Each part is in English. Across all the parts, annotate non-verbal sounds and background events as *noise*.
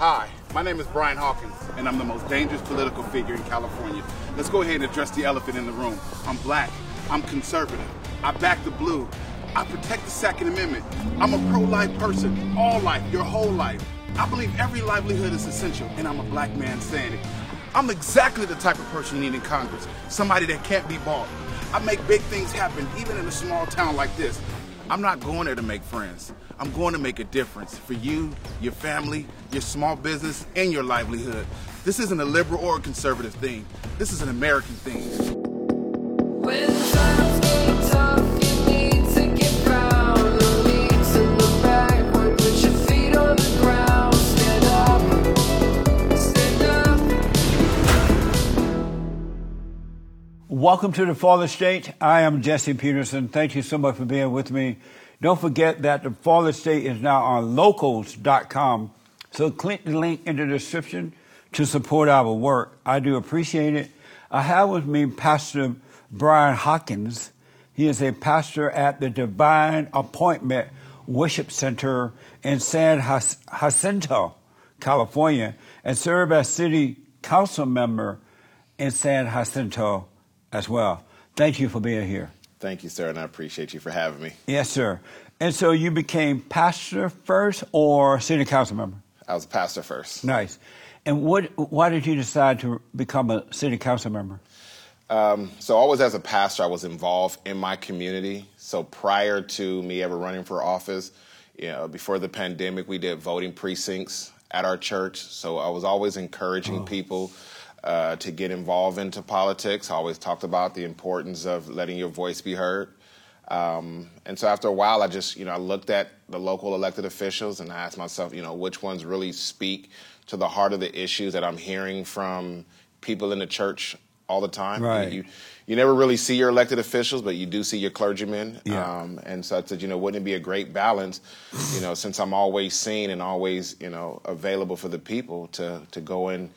Hi, my name is Brian Hawkins, and I'm the most dangerous political figure in California. Let's go ahead and address the elephant in the room. I'm black. I'm conservative. I back the blue. I protect the Second Amendment. I'm a pro-life person. All life, your whole life. I believe every livelihood is essential, and I'm a black man saying it. I'm exactly the type of person you need in Congress. Somebody that can't be bought. I make big things happen, even in a small town like this. I'm not going there to make friends. I'm going to make a difference for you, your family, your small business, and your livelihood. This isn't a liberal or a conservative thing. This is an American thing. When times get tough, you need to get proud. No need to look backward. Put your feet on the ground. Stand up. Stand up. Welcome to the Fallen State. I am Jesse Peterson. Thank you so much for being with me. Don't forget that the Fallen State is now on locals.com. So click the link in the description to support our work. I do appreciate it. I have with me Pastor Brian Hawkins. He is a pastor at the Divine Appointment Worship Center in San Jacinto, California, and serve as city council member in San Jacinto as well. Thank you for being here. Thank you, sir, and I appreciate you for having me. Yes, sir. And so you became pastor first or city council member? I was a pastor first. Nice. And what? Why did you decide to become a city council member? Um, so, always as a pastor, I was involved in my community. So, prior to me ever running for office, you know, before the pandemic, we did voting precincts at our church. So, I was always encouraging people uh, to get involved into politics. I always talked about the importance of letting your voice be heard. Um, and so after a while, I just, you know, I looked at the local elected officials and I asked myself, you know, which ones really speak to the heart of the issues that I'm hearing from people in the church all the time. Right. You, you never really see your elected officials, but you do see your clergymen. Yeah. Um, and so I said, you know, wouldn't it be a great balance, you know, since I'm always seen and always, you know, available for the people to, to go in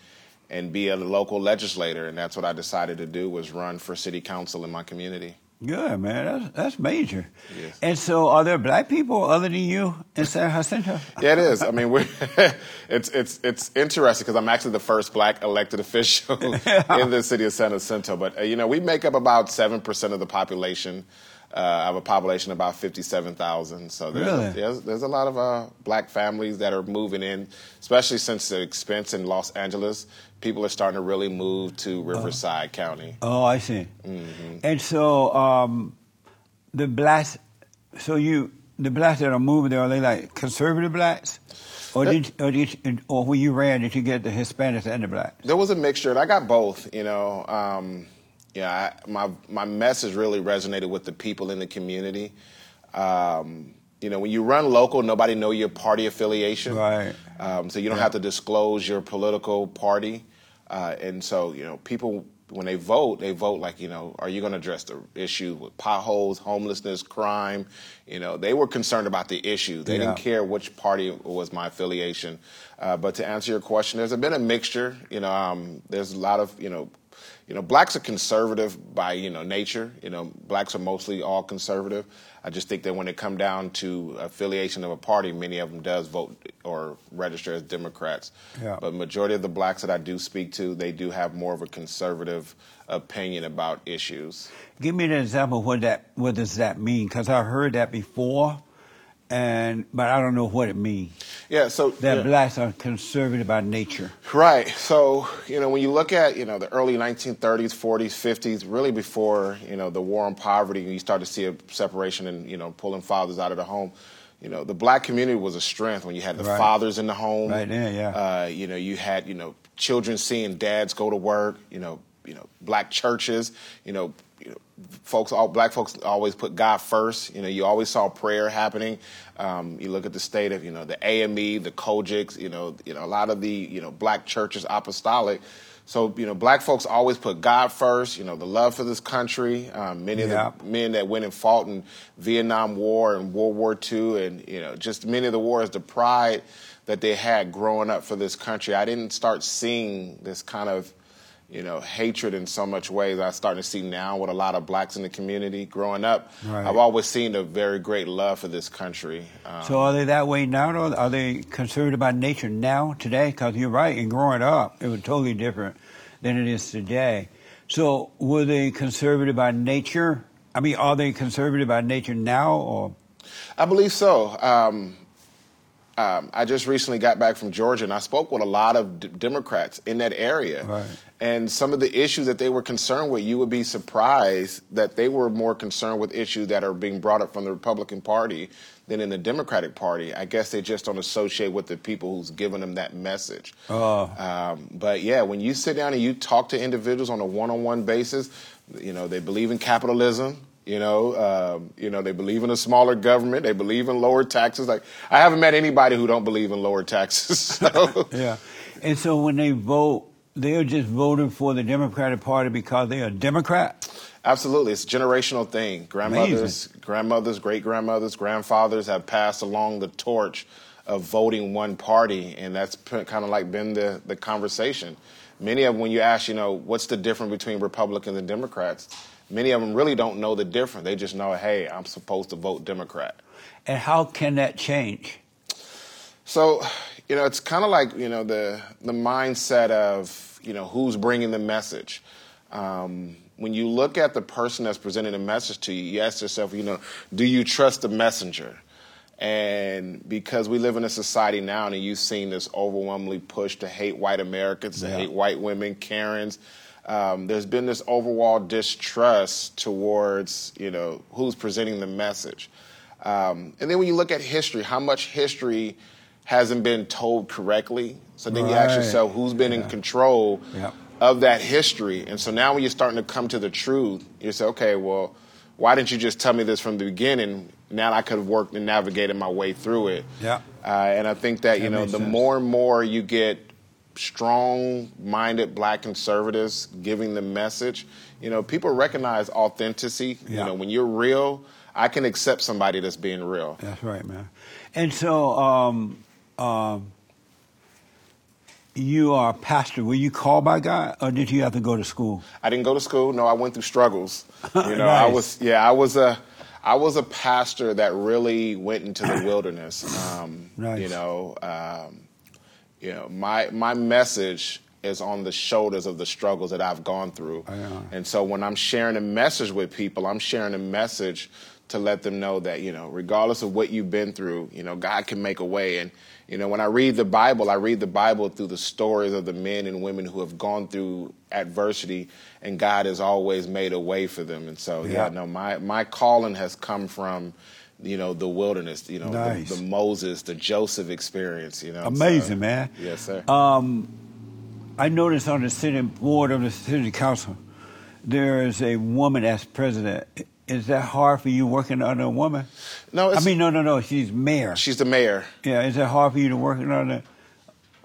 and be a local legislator. And that's what I decided to do was run for city council in my community. Good man. That's that's major. Yes. And so, are there black people other than you in San Jacinto? Yeah, it is. I mean, we're, *laughs* it's it's it's interesting because I'm actually the first black elected official *laughs* in the city of San Jacinto. But uh, you know, we make up about seven percent of the population. Uh, I have a population of about fifty-seven thousand. So there's, Really? there's there's a lot of uh, black families that are moving in, especially since the expense in Los Angeles. People are starting to really move to Riverside County. Oh, I see. Mm-hmm. And so, um, the blacks. So you, the blacks that are moving there, are they like conservative blacks, or did, or did, or when you ran, did you get the Hispanics and the blacks? There was a mixture, and I got both. You know, um, yeah, I, my my message really resonated with the people in the community. Um, you know, when you run local, nobody know your party affiliation, Right. Um, so you don't have to disclose your political party, uh, and so you know, people when they vote, they vote like you know, are you going to address the issue with potholes, homelessness, crime? You know, they were concerned about the issue. They Yeah. didn't care which party was my affiliation. Uh, but to answer your question, there's been a mixture. You know, um, there's a lot of you know, you know, blacks are conservative by you know nature. You know, blacks are mostly all conservative. I just think that when it come down to affiliation of a party, many of them does vote or register as Democrats. Yeah. But majority of the blacks that I do speak to, they do have more of a conservative opinion about issues. Give me an example of what that what does that mean? Because I've heard that before, and but I don't know what it means. Yeah. So That yeah. blacks are conservative by nature. Right. So, you know, when you look at, you know, the early 1930s, 40s, 50s, really before, you know, the war on poverty, you start to see a separation and, you know, pulling fathers out of the home. You know, the black community was a strength when you had the Right. fathers in the home. Right there, yeah. Uh, you know, you had, you know, children seeing dads go to work, you know, you know, black churches, you know, you know, folks, all black folks always put God first. You know, you always saw prayer happening. Um, you look at the state of, you know, the AME, the COGICs, you know, you know, a lot of the, you know, black churches, apostolic. So, you know, black folks always put God first, you know, the love for this country. Um, many Yeah. of the men that went and fought in Vietnam War and World War II and, you know, just many of the wars, the pride that they had growing up for this country. I didn't start seeing this kind of, you know, hatred in so much ways. I'm starting to see now with a lot of blacks in the community. Growing up, Right. I've always seen a very great love for this country. Um, So are they that way now? Or are they conservative by nature now, today? Because you're right, in growing up, it was totally different than it is today. So were they conservative by nature? I mean, are they conservative by nature now, or I believe so. Um, um, I just recently got back from Georgia, and I spoke with a lot of d- Democrats in that area. Right. And some of the issues that they were concerned with, you would be surprised that they were more concerned with issues that are being brought up from the Republican Party than in the Democratic Party. I guess they just don't associate with the people who's giving them that message. Oh. Um, but yeah, when you sit down and you talk to individuals on a one-on-one basis, you know they believe in capitalism. You know, um, you know they believe in a smaller government. They believe in lower taxes. Like I haven't met anybody who don't believe in lower taxes. *laughs* So. yeah? And so when they vote, they're just voting for the Democratic Party because they're a Democrat. Absolutely, it's a generational thing. Grandmothers, grandmothers, great grandmothers, grandfathers have passed along the torch of voting one party, and that's kind of like been the the conversation. Many of them, when you ask, you know, what's the difference between Republicans and Democrats? Many of them really don't know the difference. They just know, hey, I'm supposed to vote Democrat. And how can that change? So, you know, it's kind of like you know the the mindset of you know who's bringing the message. Um, when you look at the person that's presenting the message to you, you ask yourself, you know, do you trust the messenger? And because we live in a society now, and you've seen this overwhelmingly push to hate white Americans, to Yeah. hate white women, Karens. Um, there's been this overall distrust towards, you know, who's presenting the message. Um, and then when you look at history, how much history hasn't been told correctly? So then you ask yourself, who's been in control Yeah. of that history? And so now when you're starting to come to the truth, you say, okay, well, why didn't you just tell me this from the beginning? Now I could have worked and navigated my way through it. Yeah. Uh, and I think that, you know, the sense. more and more you get strong-minded black conservatives giving the message, you know, people recognize authenticity. Yeah. You know, when you're real, I can accept somebody that's being real. That's right, man. And so, um, um, you are a pastor. Were you called by God, or did you have to go to school? I didn't go to school. No, I went through struggles. *laughs* You know, I was yeah, I was a I was a pastor that really went into the wilderness. *clears throat* Um, Nice. You know, um, you know, my my message is on the shoulders of the struggles that I've gone through. Yeah. And so when I'm sharing a message with people, I'm sharing a message to let them know that, you know, regardless of what you've been through, you know, God can make a way. And, you know, when I read the Bible, I read the Bible through the stories of the men and women who have gone through adversity and God has always made a way for them. And so, yeah, Yeah. no, my, my calling has come from, you know, the wilderness, you know, Nice. the, the Moses, the Joseph experience, you know. Amazing, So, man. Yes, sir. Um, I noticed on the city board of the city council, there is a woman as president. Is that hard for you working under a woman? no, I mean, no, no, no. She's mayor. she's the mayor. yeah, is that hard for you to work under?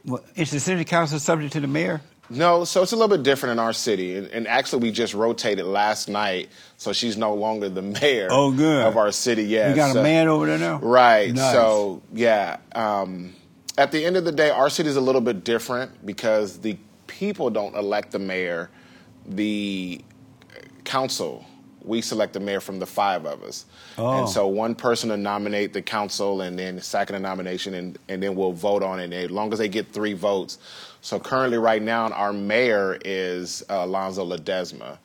Well, is the city council subject to the mayor? No, so it's a little bit different in our city, and, and actually we just rotated last night, so she's no longer the *laughs* mayor. Oh, good. of our city. Yeah, you got so- a man over there now. Right. Nice. So yeah, um, at the end of the day, our city is a little bit different because the people don't elect the mayor, the council. We select the mayor from the five of us, Oh. and so one person to nominate the council, and then second a nomination, and, and then we'll vote on it. As long as they get three votes. So currently, right now, our mayor is uh, Alonzo Ledezma.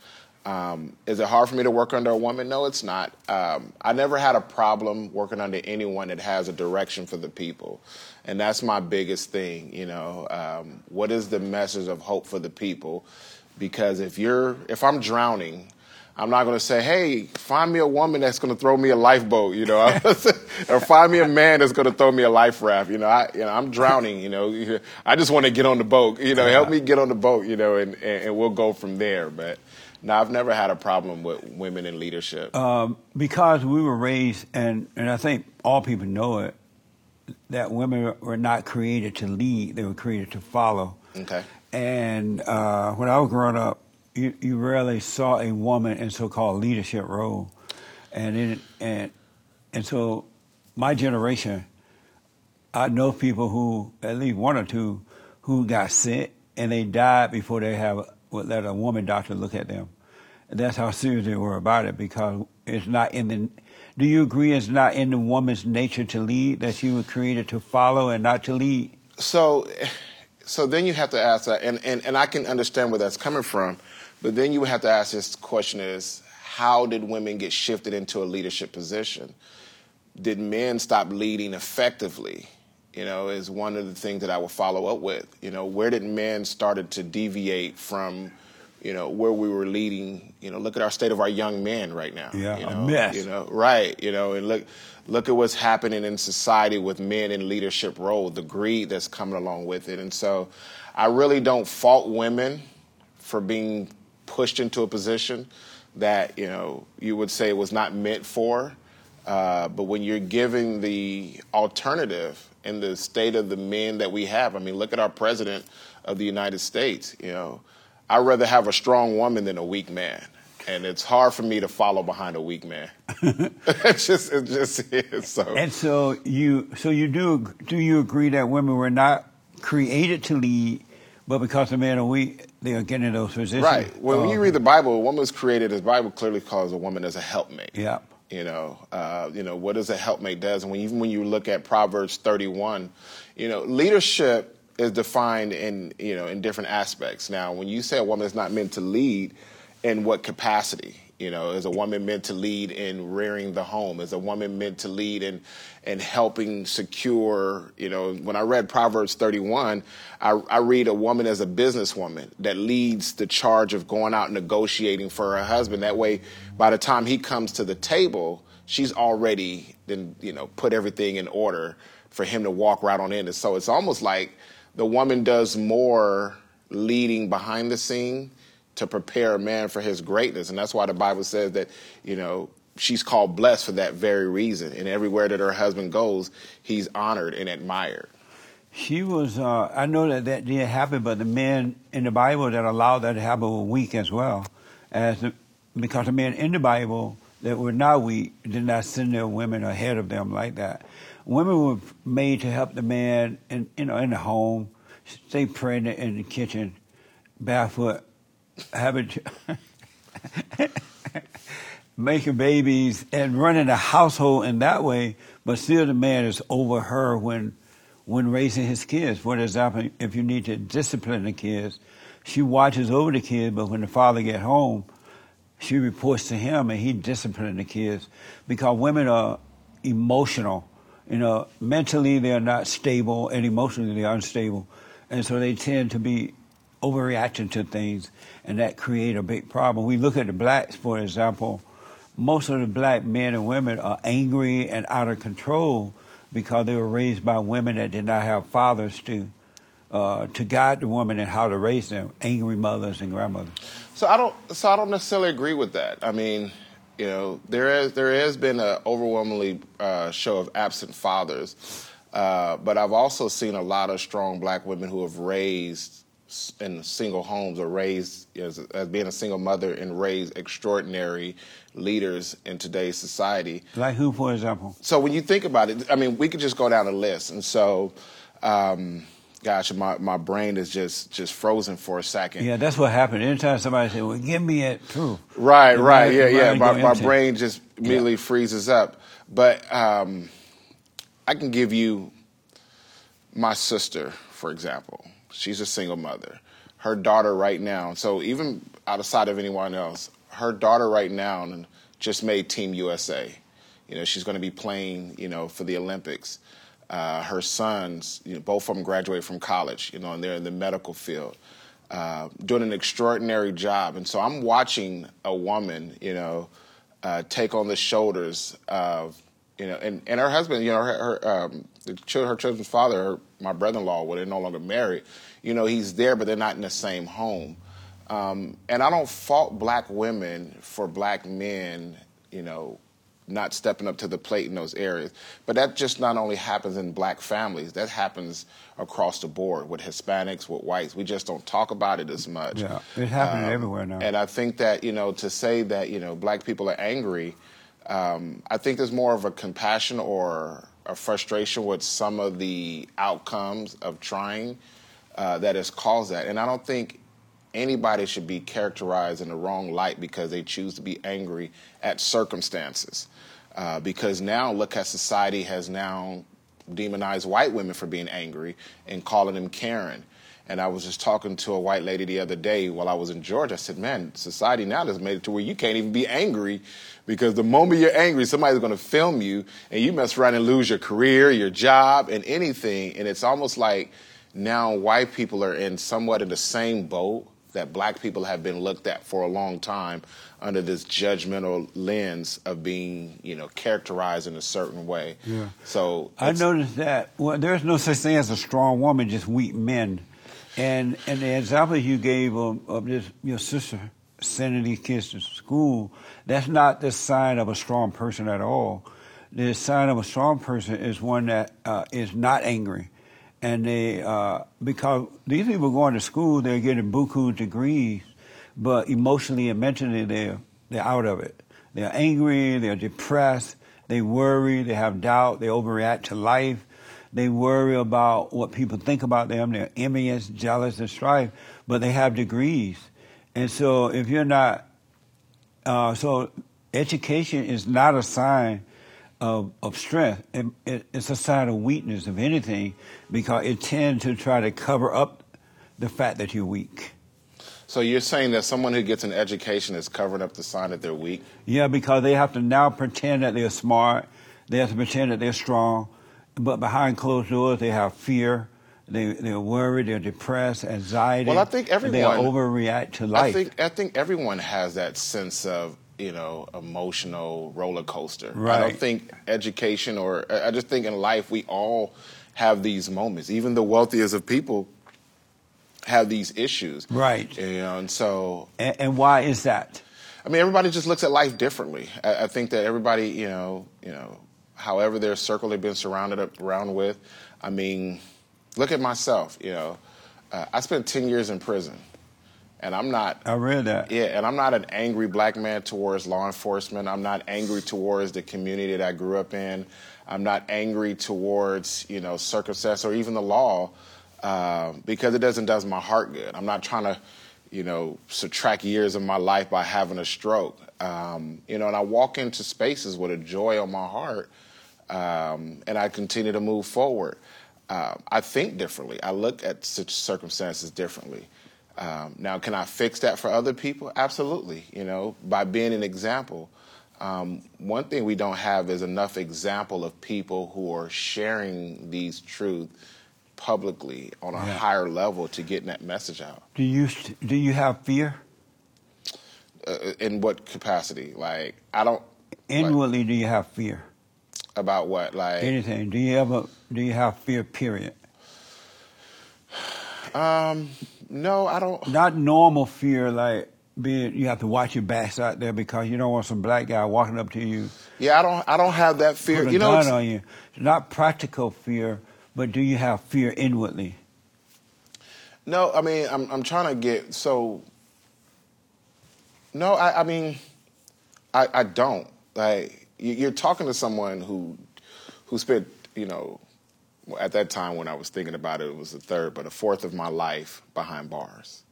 Um, is it hard for me to work under a woman? No, it's not. Um, I never had a problem working under anyone that has a direction for the people, and that's my biggest thing. You know, um, what is the message of hope for the people? Because if you're, if I'm drowning, I'm not going to say, "Hey, find me a woman that's going to throw me a lifeboat," you know, *laughs* or find me a man that's going to throw me a life raft. You know, I, you know, I'm drowning. You know, *laughs* I just want to get on the boat. You know, help me get on the boat. You know, and, and, and we'll go from there. But no, I've never had a problem with women in leadership. um, because we were raised, and, and I think all people know it, that women were not created to lead; they were created to follow. okay. And uh, when I was growing up, you, you rarely saw a woman in so-called leadership role, and it, and and so my generation, I know people who at least one or two who got sick and they died before they have would let a woman doctor look at them. And that's how serious they were about it because it's not in the. Do you agree it's not in the woman's nature to lead? That she was created to follow and not to lead. So, so then you have to ask that, and, and, and I can understand where that's coming from, but then you would have to ask this question is, how did women get shifted into a leadership position? Did men stop leading effectively? You know, is one of the things that I will follow up with. You know, where did men started to deviate from, you know, where we were leading? You know, look at our state of our young men right now. Yeah, you a mess. You know, right? You know, and look, look at what's happening in society with men in leadership role, the greed that's coming along with it, and so I really don't fault women for being pushed into a position that you know you would say was not meant for. Uh, but when you're giving the alternative in the state of the men that we have, I mean, look at our president of the United States. You know, I'd rather have a strong woman than a weak man, and it's hard for me to follow behind a weak man. *laughs* it's just, it just is. So And so you, so you do, do you agree that women were not created to lead, but because the men are weak, they are getting in those positions? Right. When Uh, you read the Bible, a woman was created, as the Bible clearly calls a woman as a helpmate. Yeah. You know, uh, you know what does a helpmate does, and when even when you look at Proverbs 31, you know, leadership is defined in you know in different aspects. Now, when you say a woman is not meant to lead, in what capacity? You know, is a woman meant to lead in rearing the home? Is a woman meant to lead in in helping secure? You know, when I read Proverbs 31, I, I read a woman as a businesswoman that leads the charge of going out negotiating for her husband. That way, by the time he comes to the table, she's already then you know put everything in order for him to walk right on in. And so it's almost like the woman does more leading behind the scene to prepare a man for his greatness. And that's why the Bible says that, you know, she's called blessed for that very reason. And everywhere that her husband goes, he's honored and admired. She was, uh, I know that that didn't happen, but the men in the Bible that allowed that to happen were weak as well. As the, because the men in the Bible that were not weak did not send their women ahead of them like that. Women were made to help the man in, you know, in the home, stay pregnant in the kitchen, barefoot, having, *laughs* making babies and running a household in that way, but still the man is over her when when raising his kids. For example, if you need to discipline the kids, she watches over the kids, but when the father get home, she reports to him and he disciplines the kids because women are emotional. You know, mentally they're not stable and emotionally they're unstable. And so they tend to be overreacting to things and that create a big problem. We look at the blacks, for example, most of the black men and women are angry and out of control because they were raised by women that did not have fathers to uh, to guide the woman and how to raise them, angry mothers and grandmothers. So I don't. So I don't necessarily agree with that. I mean, you know, there is there has been an overwhelmingly uh, show of absent fathers, uh, but I've also seen a lot of strong black women who have raised in single homes or raised as, as being a single mother and raised extraordinary leaders in today's society. Like who, for example? So when you think about it, I mean, we could just go down the list. And so, um, gosh, my, my brain is just just frozen for a second. Yeah, that's what happened. Anytime somebody say, "Well, give me that proof," Right, the right, yeah, yeah. My, my brain just immediately freezes up. But um, I can give you my sister, for example. She's a single mother. Her daughter right now, so even outside of anyone else, her daughter right now just made Team USA. You know, she's going to be playing, you know, for the Olympics. Uh, her sons, you know, both of them graduated from college, you know, and they're in the medical field, uh, doing an extraordinary job. And so I'm watching a woman, you know, uh, take on the shoulders of, you know, and, and her husband, you know, her, her um, the children, her children's father, her, my brother-in-law, well, they're no longer married. You know, he's there, but they're not in the same home. Um, and I don't fault black women for black men, you know, not stepping up to the plate in those areas. But that just not only happens in black families, that happens across the board with Hispanics, with whites. We just don't talk about it as much. Yeah, it's happening everywhere now. And I think that, you know, to say that, you know, black people are angry, um, I think there's more of a compassion or a frustration with some of the outcomes of trying uh, that has caused that. And I don't think anybody should be characterized in the wrong light because they choose to be angry at circumstances. Uh, because now, look how society has now demonized white women for being angry and calling them Karen. And I was just talking to a white lady the other day while I was in Georgia. I said, man, society now has made it to where you can't even be angry because the moment you're angry, somebody's going to film you and you mess around and lose your career, your job, and anything. And it's almost like now white people are in somewhat in the same boat that black people have been looked at for a long time under this judgmental lens of being, you know, characterized in a certain way. Yeah. So I noticed that well, there's no such thing as a strong woman, just weak men. And and the example you gave of, of this your sister sending these kids to school, that's not the sign of a strong person at all. The sign of a strong person is one that uh, is not angry, and they uh, because these people going to school, they're getting buku degrees, but emotionally and mentally they're they're out of it. They're angry, they're depressed, they worry, they have doubt, they overreact to life. They worry about what people think about them. They're envious, jealous, and strife, but they have degrees. And so if you're not, uh, so education is not a sign of, of strength. It, it, it's a sign of weakness, if anything, because it tends to try to cover up the fact that you're weak. So you're saying that someone who gets an education is covering up the sign that they're weak? Yeah, because they have to now pretend that they're smart. They have to pretend that they're strong. But behind closed doors, they have fear. They, they're worried. They're depressed, anxiety. Well, I think They everyone- overreact to life. I think I think everyone has that sense of you know emotional roller coaster. Right. I don't think education or I I just think in life we all have these moments. Even the wealthiest of people have these issues. Right. You know, and so and, and why is that? I mean, everybody just looks at life differently. I, I think that everybody, you know, you know, however their circle they've been surrounded up, around with. I mean, look at myself. You know, uh, I spent ten years in prison, and I'm not. I read that. Yeah, and I'm not an angry black man towards law enforcement. I'm not angry towards the community that I grew up in. I'm not angry towards you know circumstance or even the law uh, because it doesn't does my heart good. I'm not trying to you know subtract years of my life by having a stroke. Um, you know, and I walk into spaces with a joy on my heart, um, and I continue to move forward. Uh, I think differently. I look at such circumstances differently. Um, now, can I fix that for other people? Absolutely. You know, by being an example. Um, one thing we don't have is enough example of people who are sharing these truths publicly on a Yeah. higher level to getting that message out. Do you do you have fear? Uh, in what capacity? Like, I don't. Inwardly, do you have fear? About what? Like, Anything? Do you ever do you have fear? Period. um, no, I don't. Not normal fear, like being you have to watch your backs out there because you don't want some black guy walking up to you, Yeah, I don't. I don't have that fear. You know, on you. Not practical fear, but do you have fear inwardly? No, I mean, I'm I'm trying to get so. No, I, I mean, I I don't like you're talking to someone who who spent you know at that time when I was thinking about it, it was a third, but a fourth of my life behind bars,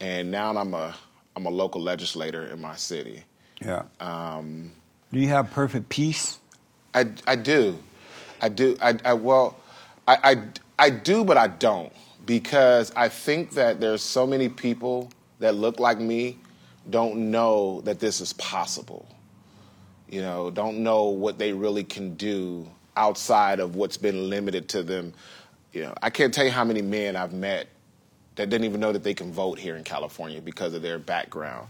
and now I'm a I'm a local legislator in my city. Yeah. Um, Do you have perfect peace? I, I do. I do. I, I well, I, I, I do, but I don't because I think that there's so many people that look like me don't know that this is possible. You know, don't know what they really can do outside of what's been limited to them. You know, I can't tell you how many men I've met that didn't even know that they can vote here in California because of their background.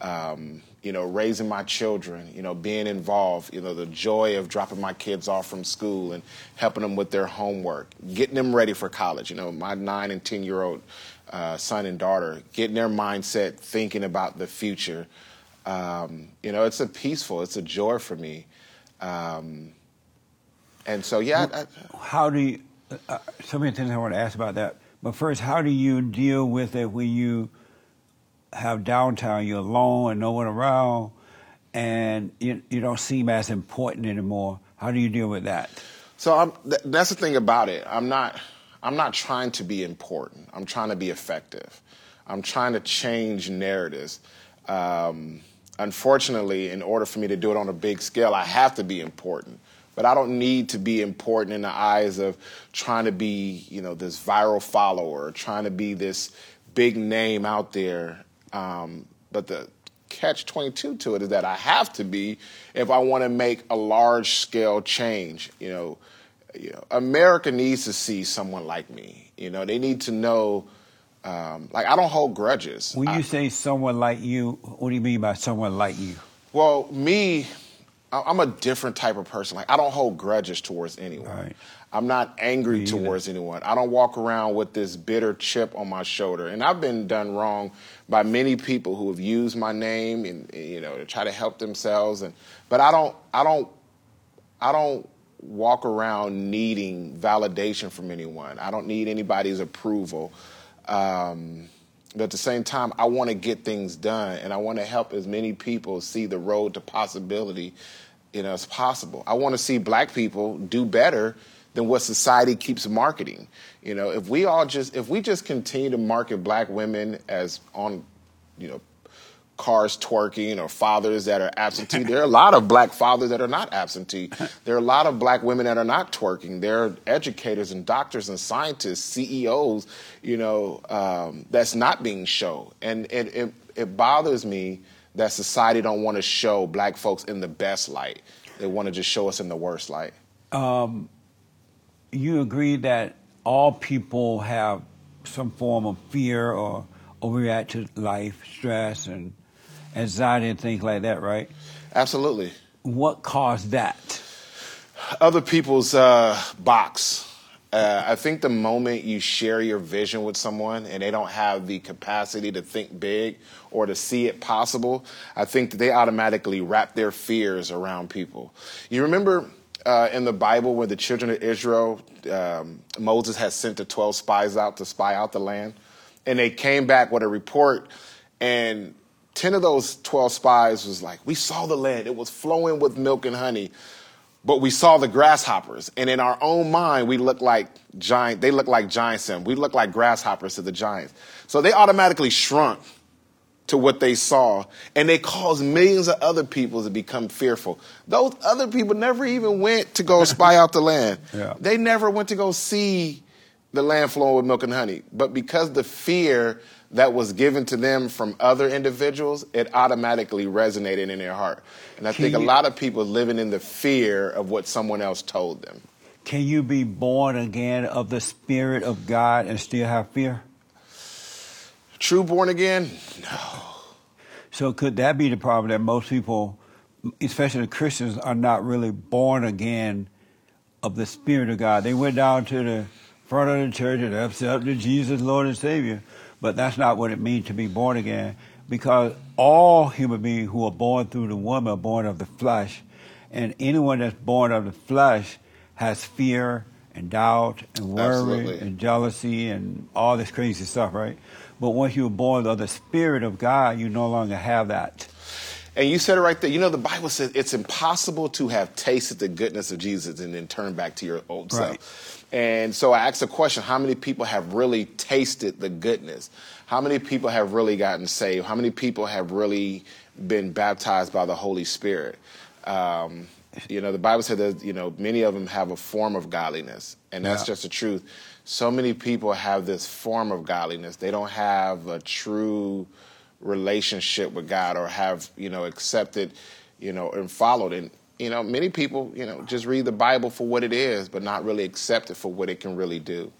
Um, you know, raising my children, you know, being involved, you know, the joy of dropping my kids off from school and helping them with their homework, getting them ready for college. You know, my nine and 10 year old uh, son and daughter, getting their mindset thinking about the future. Um, you know, it's a peaceful, it's a joy for me. Um, and so, yeah, I, I, How do you? Uh, so many things I want to ask about that. But first, how do you deal with it when you have downtime? You're alone and no one around, and you you don't seem as important anymore. How do you deal with that? So I'm, th- that's the thing about it. I'm not. I'm not trying to be important. I'm trying to be effective. I'm trying to change narratives. Um, unfortunately, in order for me to do it on a big scale, I have to be important. But I don't need to be important in the eyes of trying to be, you know, this viral follower, trying to be this big name out there. Um, but the catch 22 to it is that I have to be if I want to make a large scale change. You know, you know, America needs to see someone like me. You know, they need to know. Um, like I don't hold grudges. When you I- say someone like you, what do you mean by someone like you? Well, me, I'm a different type of person. Like I don't hold grudges towards anyone. Right. I'm not angry towards anyone. I don't walk around with this bitter chip on my shoulder. And I've been done wrong by many people who have used my name and you know to try to help themselves. And but I don't I don't I don't walk around needing validation from anyone. I don't need anybody's approval. Um, but at the same time, I want to get things done, and I want to help as many people see the road to possibility, you know, as possible. I want to see Black people do better than what society keeps marketing. You know, if we all just if we just continue to market Black women as on, you know, cars twerking or fathers that are absentee. There are a lot of black fathers that are not absentee. There are a lot of black women that are not twerking. There are educators and doctors and scientists, CEOs, you know, um, that's not being shown. And it, it, it bothers me that society don't want to show black folks in the best light. They want to just show us in the worst light. You agree that all people have some form of fear or overreact to life, stress, and anxiety and things like that, right? Absolutely. What caused that? other people's uh, box. Uh, I think the moment you share your vision with someone and they don't have the capacity to think big or to see it possible, I think that they automatically wrap their fears around people. You remember uh, in the Bible when the children of Israel, um, Moses had sent the 12 spies out to spy out the land, and they came back with a report, and 10 of those 12 spies was like, We saw the land, it was flowing with milk and honey but we saw the grasshoppers. And in our own mind we look like giant they look like giants to them. we look like grasshoppers to the giants. So they automatically shrunk to what they saw and they caused millions of other people to become fearful. Those other people never even went to go *laughs* spy out the land. Yeah. they never went to go see the land flowing with milk and honey. But because the fear that was given to them from other individuals it automatically resonated in their heart and i Can think a you- lot of people living in the fear of what someone else told them Can you be born again of the Spirit of God and still have fear? true born again No. So could that be the problem that most people, especially the Christians, are not really born again of the Spirit of God? They went down to the front of the church and up to Jesus, Lord and Savior, but that's not what it means to be born again. Because all human beings who are born through the woman are born of the flesh, and anyone that's born of the flesh has fear and doubt and worry Absolutely. and jealousy and all this crazy stuff, right? But once you're born of the Spirit of God, you no longer have that. And you said it right there. You know, the Bible says it's impossible to have tasted the goodness of Jesus and then turn back to your old Right. self. And so I asked the question how many people have really tasted the goodness? How many people have really gotten saved? How many people have really been baptized by the Holy Spirit? Um, you know, the Bible said that, you know, many of them have a form of godliness, and that's Yeah. just the truth. So many people have this form of godliness. They don't have a true relationship with God or have, you know, accepted, you know, and followed. And, you know, many people, you know, just read the Bible for what it is, but not really accept it for what it can really do.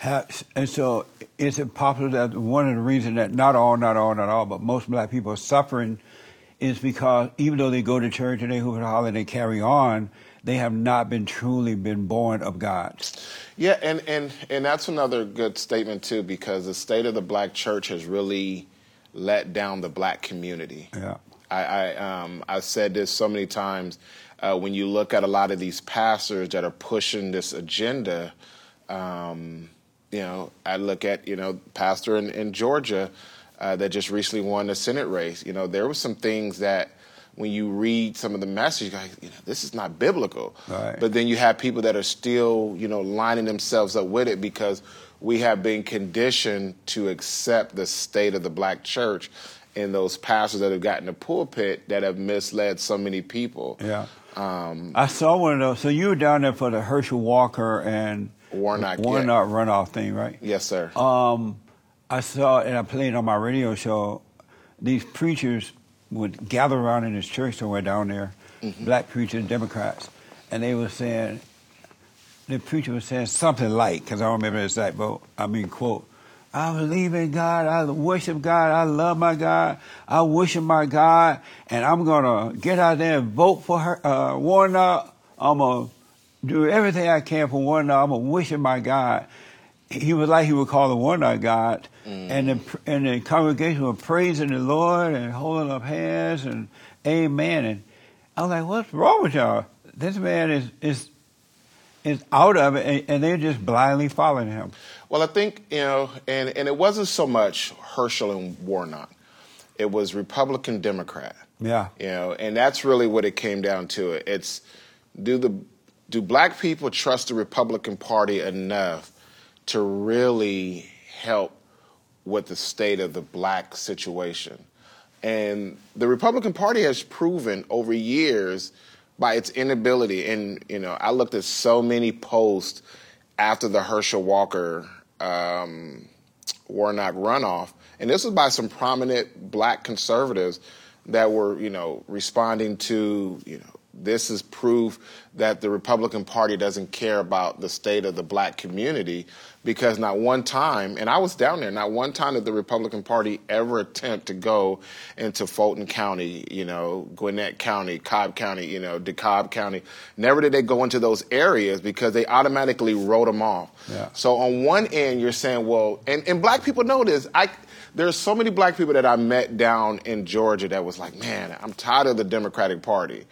And so, is it popular that one of the reasons that not all, not all, not all, but most black people are suffering is because even though they go to church and they hoop and holler and they carry on, they have not been truly been born of God. Yeah, and, and, and that's another good statement, too, because the state of the black church has really let down the black community. Yeah. I, I um, I've said this so many times. Uh, when you look at a lot of these pastors that are pushing this agenda, um, you know, I look at you know pastor in, in Georgia uh, that just recently won the Senate race. You know, there were some things that when you read some of the message, you, you know, this is not biblical. Right. But then you have people that are still you know lining themselves up with it because we have been conditioned to accept the state of the black church and those pastors that have gotten the pulpit that have misled so many people. Yeah. Um, I saw one of those. So you were down there for the Herschel Walker and Warnock, yeah. Warnock runoff thing, right? yes, sir. Um, I saw and I played on my radio show. These preachers would gather around in this church somewhere down there, Mm-hmm. black preachers, Democrats, and they were saying, the preacher was saying something like, because I don't remember the exact, but I mean, quote, I believe in God, I worship God, I love my God, I worship my God, and I'm gonna get out there and vote for her, uh, Warnock. I'm gonna do everything I can for Warnock. I'm gonna worship my God. He was like he would call the Warnock God, and the and the congregation was praising the Lord and holding up hands and Amen. And I was like, what's wrong with y'all? This man is is is out of it, and, and they're just blindly following him. Well, I think, you know, and, and it wasn't so much Herschel and Warnock, it was Republican Democrat. Yeah. You know, and that's really what it came down to. It's do the do black people trust the Republican Party enough to really help with the state of the black situation? And the Republican Party has proven over years by its inability, and you know, I looked at so many posts after the Herschel Walker um, Warnock runoff, and this was by some prominent black conservatives that were, you know, responding to, you know, this is proof that the Republican Party doesn't care about the state of the black community because not one time, and I was down there, not one time did the Republican Party ever attempt to go into Fulton County, you know, Gwinnett County, Cobb County, you know, DeKalb County. Never did they go into those areas because they automatically wrote them off. Yeah. So on one end, you're saying, well, and, and black people know this. I there's so many black people that I met down in Georgia that was like, man, I'm tired of the Democratic Party.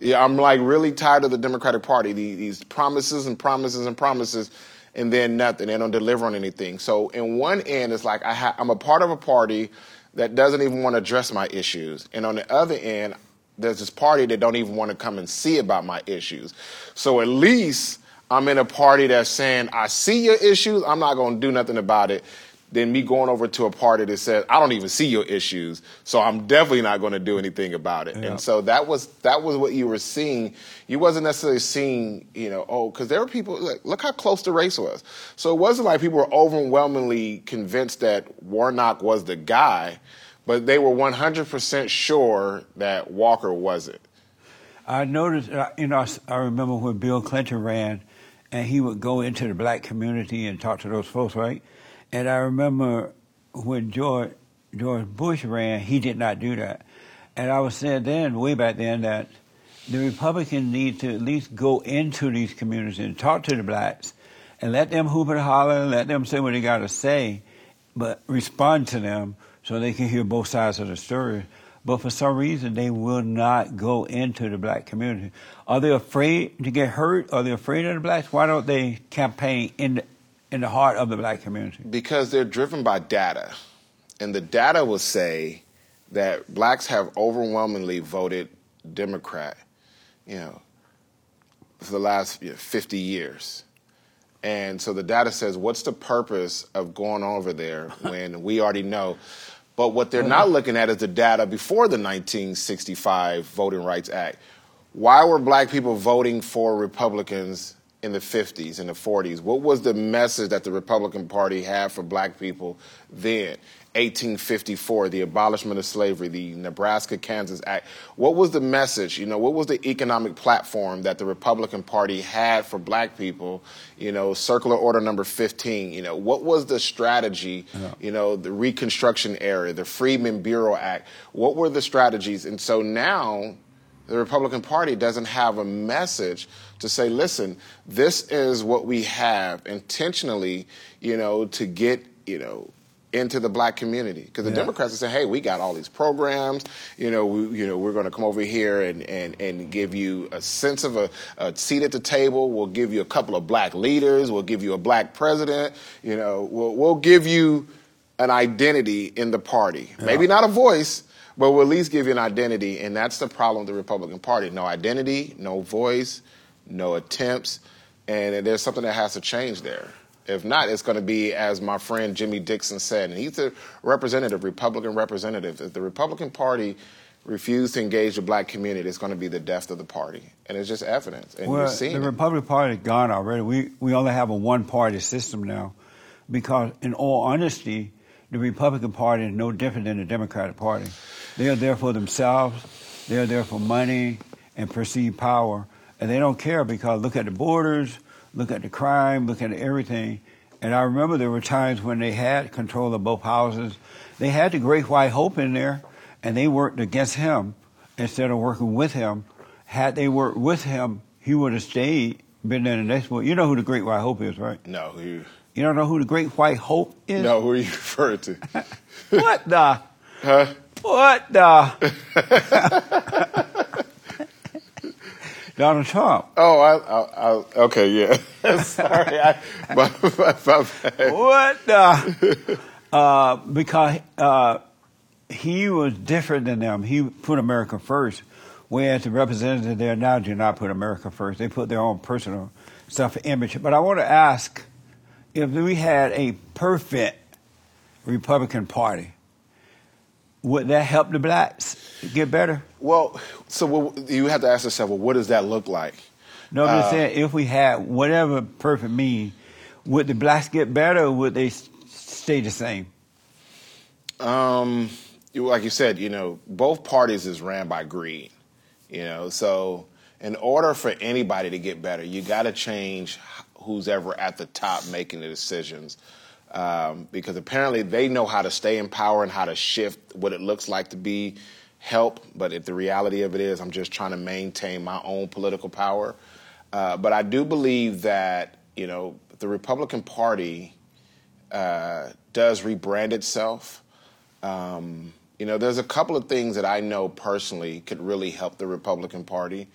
Yeah, I'm like really tired of the Democratic Party. These, promises and promises and promises, and then nothing. They don't deliver on anything. So, in one end, it's like I ha- I'm a part of a party that doesn't even want to address my issues, and on the other end, there's this party that don't even want to come and see about my issues. So at least I'm in a party that's saying I see your issues. I'm not going to do nothing about it. Than me going over to a party that says I don't even see your issues, so I'm definitely not going to do anything about it. Yeah. And so that was that was what you were seeing. You wasn't necessarily seeing, you know, oh, because there were people. Like, look how close the race was. So it wasn't like people were overwhelmingly convinced that Warnock was the guy, but they were 100% sure that Walker wasn't. I noticed, uh, you know, I remember when Bill Clinton ran, and he would go into the black community and talk to those folks, right? And I remember when George George Bush ran, he did not do that. And I was saying then, way back then, that the Republicans need to at least go into these communities and talk to the blacks, and let them hoop and holler, and let them say what they got to say, but respond to them so they can hear both sides of the story. But for some reason, they will not go into the black community. Are they afraid to get hurt? Are they afraid of the blacks? Why don't they campaign in the, in the heart of the black community? Because they're driven by data. And the data will say that blacks have overwhelmingly voted Democrat, you know, for the last you know, 50 years. And so the data says, what's the purpose of going over there *laughs* when we already know? But what they're not looking at is the data before the 1965 Voting Rights Act. Why were black people voting for Republicans in the 50s and the 40s? What was the message that the Republican Party had for black people then? 1854, the abolishment of slavery, the Nebraska Kansas Act. What was the message? You know, what was the economic platform that the Republican Party had for black people? You know, circular order number 15. You know, what was the strategy? You know, the Reconstruction era, the Freedmen Bureau Act. What were the strategies? And so now the Republican Party doesn't have a message to say, listen, this is what we have intentionally, you know, to get, you know, into the black community because the Yeah. Democrats are saying, "Hey, we got all these programs. You know, we, you know, we're going to come over here and, and, and give you a sense of a, a seat at the table. We'll give you a couple of black leaders. We'll give you a black president. You know, we'll, we'll give you an identity in the party. Maybe not a voice, but we'll at least give you an identity. And that's the problem with the Republican Party: no identity, no voice, no attempts, and there's something that has to change there. If not, it's going to be as my friend Jimmy Dixon said, and he's a representative, Republican representative. If the Republican Party refused to engage the black community, it's going to be the death of the party, and it's just evidence. And Well, you're seeing the it. Republican Party is gone already. We we only have a one party system now, because in all honesty, the Republican Party is no different than the Democratic Party. They are there for themselves. They are there for money and perceived power, and they don't care because look at the borders, look at the crime, look at everything. And I remember there were times when they had control of both houses. They had the Great White Hope in there, and they worked against him instead of working with him. Had they worked with him, he would have stayed, been there the next one. You know who the Great White Hope is, right? no, who you, don't know who the Great White Hope is? no, who are you *laughs* referring to? *laughs* What the? huh? What the? *laughs* Donald Trump. Oh, I, I, I okay, yeah. Sorry, I, my, my, my bad. What the? uh, because uh, he was different than them. He put America first, whereas the representatives there now do not put America first. They put their own personal self-image. But I want to ask if we had a perfect Republican Party, would that help the blacks get better? Well, so what, you have to ask yourself, well, what does that look like? No, I'm just Uh, saying if we had whatever perfect mean, would the blacks get better or would they stay the same? Um, like you said, you know, both parties is ran by greed. You know, so in order for anybody to get better, you got to change who's ever at the top making the decisions. Um, because apparently they know how to stay in power and how to shift what it looks like to be help. But if the reality of it is, I'm just trying to maintain my own political power. Uh, but I do believe that you know the Republican Party uh, does rebrand itself. Um, you know, there's a couple of things that I know personally could really help the Republican Party.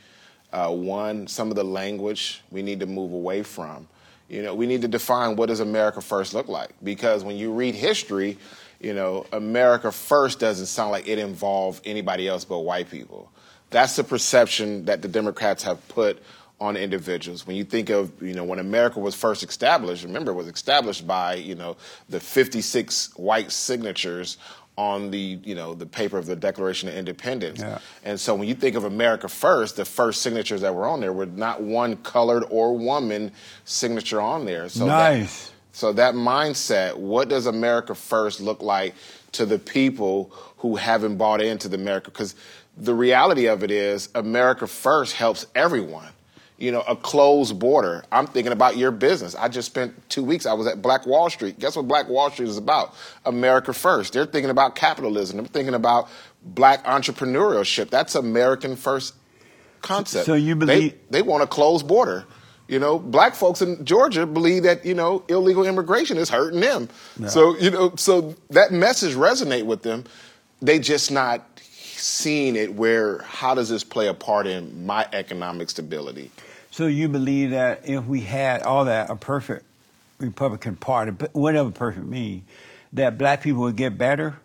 Uh, one, some of the language we need to move away from. You know, we need to define what does America first look like because when you read history, you know, America first doesn't sound like it involved anybody else but white people. That's the perception that the Democrats have put on individuals. When you think of, you know, when America was first established, remember it was established by, you know, the 56 white signatures on the, you know, the paper of the Declaration of Independence. Yeah. And so when you think of America first, the first signatures that were on there were not one colored or woman signature on there. So that- Nice. so that mindset, what does America first look like to the people who haven't bought into the America? Because the reality of it is, America first helps everyone. You know, a closed border. I'm thinking about your business. I just spent two weeks. I was at Black Wall Street. Guess what Black Wall Street is about? America first. They're thinking about capitalism. They're thinking about black entrepreneurship. That's American first concept. So you They- believe- they want a closed border. You know, black folks in Georgia believe that you know illegal immigration is hurting them. So you know, so that message resonate with them. They just not seeing it. Where how does this play a part in my economic stability? So you believe that if we had all that, a perfect Republican Party, whatever perfect mean, that black people would get better?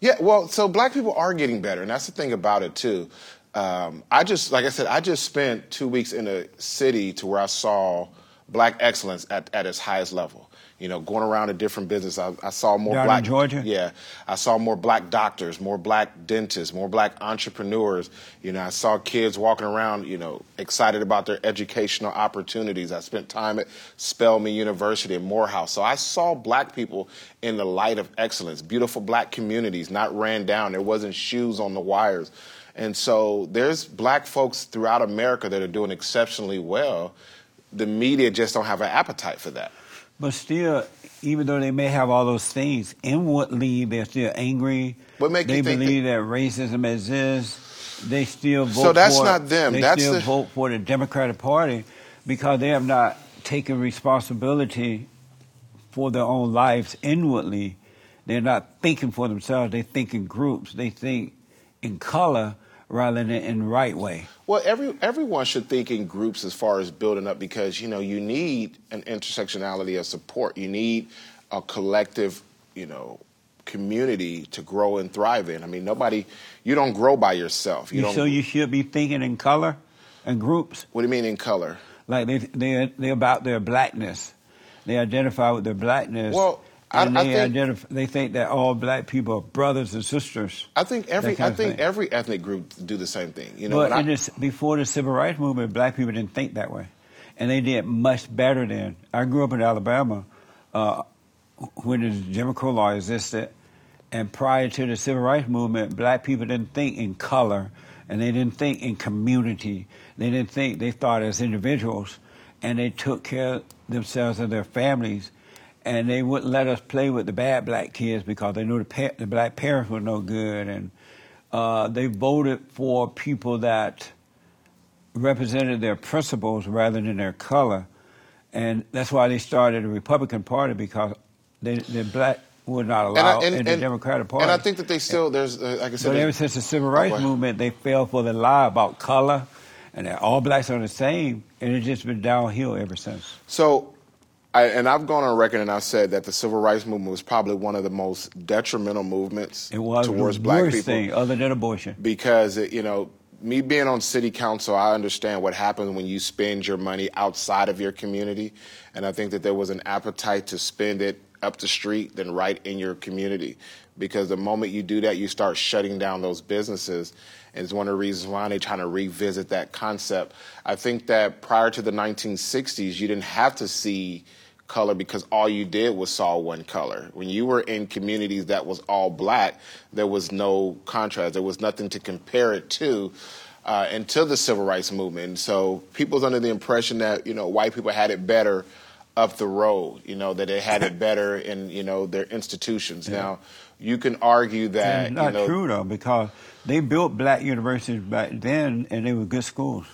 Yeah, well, so black people are getting better, and that's the thing about it too. Um, I just, like I said, I just spent two weeks in a city to where I saw black excellence at, at its highest level. You know, going around to different business, I, I saw more Down in black. Georgia? Yeah, I saw more black doctors, more black dentists, more black entrepreneurs. You know, I saw kids walking around, you know, excited about their educational opportunities. I spent time at Spelman University and Morehouse. So I saw black people in the light of excellence, beautiful black communities, not ran down. There wasn't shoes on the wires. And so there's black folks throughout America that are doing exceptionally well. The media just don't have an appetite for that. But still, even though they may have all those things, inwardly they're still angry. What make they you think believe that racism exists. They still vote So that's for not them. They That's still the- vote for the Democratic Party because they have not taken responsibility for their own lives inwardly. They're not thinking for themselves. They think in groups. They think in color rather than in the right way. Well, every everyone should think in groups as far as building up because you know you need an intersectionality of support. You need a collective, you know, community to grow and thrive in. I mean, nobody, you don't grow by yourself. You You so you should be thinking in color and groups. what do you mean in color? Like they they they're about their blackness. They identify with their blackness. Well, I- and they think- identify. They think that all black people are brothers and sisters. I think every I think every ethnic group do the same thing. You know, but I- this, before the civil rights movement, black people didn't think that way, and they did much better then. I grew up in Alabama uh, when the Jim Crow law existed, and prior to the civil rights movement, black people didn't think in color, and they didn't think in community. They didn't think. They thought as individuals, and they took care of themselves and their families. And they wouldn't let us play with the bad black kids because they knew the, pa- the black parents were no good, and uh, they voted for people that represented their principles rather than their color, and that's why they started the Republican Party because they, the black were not and I- allowed and- in the and- Democratic Party. And I think that they still there's uh, like I said. but ever since the civil rights movement, they fell for the lie about color, and that all blacks are the same, and it's just been downhill ever since. So, I, and I've gone on record and I've said that the civil rights movement was probably one of the most detrimental movements It was. Towards the black worst people. thing other than abortion. because it, you know me being on city council, I understand what happens when you spend your money outside of your community, and I think that there was an appetite to spend it up the street than right in your community, because the moment you do that, you start shutting down those businesses, and it's one of the reasons why they're trying to revisit that concept. I think that prior to the 1960s, you didn't have to see color because all you did was saw one color. When you were in communities that was all black, there was no contrast. There was nothing to compare it to uh, until the civil rights movement. And so people's under the impression that you know white people had it better up the road. You know that they had it *laughs* better in you know their institutions. Now you can argue that It's not you know, true though, because they built black universities back then, and they were good schools.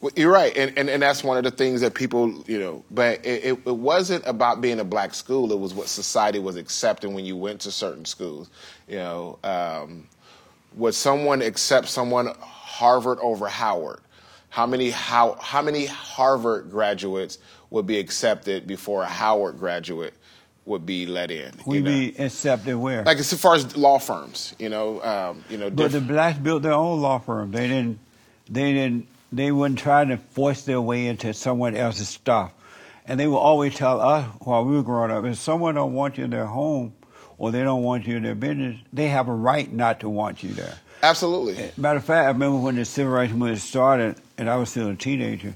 Well, you're right, and, and and that's one of the things that people, you know, but it, it, it wasn't about being a black school. It was what society was accepting when you went to certain schools. You know, um, would someone accept someone Harvard over Howard? How many how how many Harvard graduates would be accepted before a Howard graduate would be let in? Know? be accepted where? like as far as law firms, you know, um, you know, But the blacks built their own law firm. They didn't. They didn't. They wouldn't try to force their way into someone else's stuff, and they would always tell us while we were growing up: if someone don't want you in their home, or they don't want you in their business, they have a right not to want you there. absolutely. Matter of fact, I remember when the civil rights movement started, and I was still a teenager.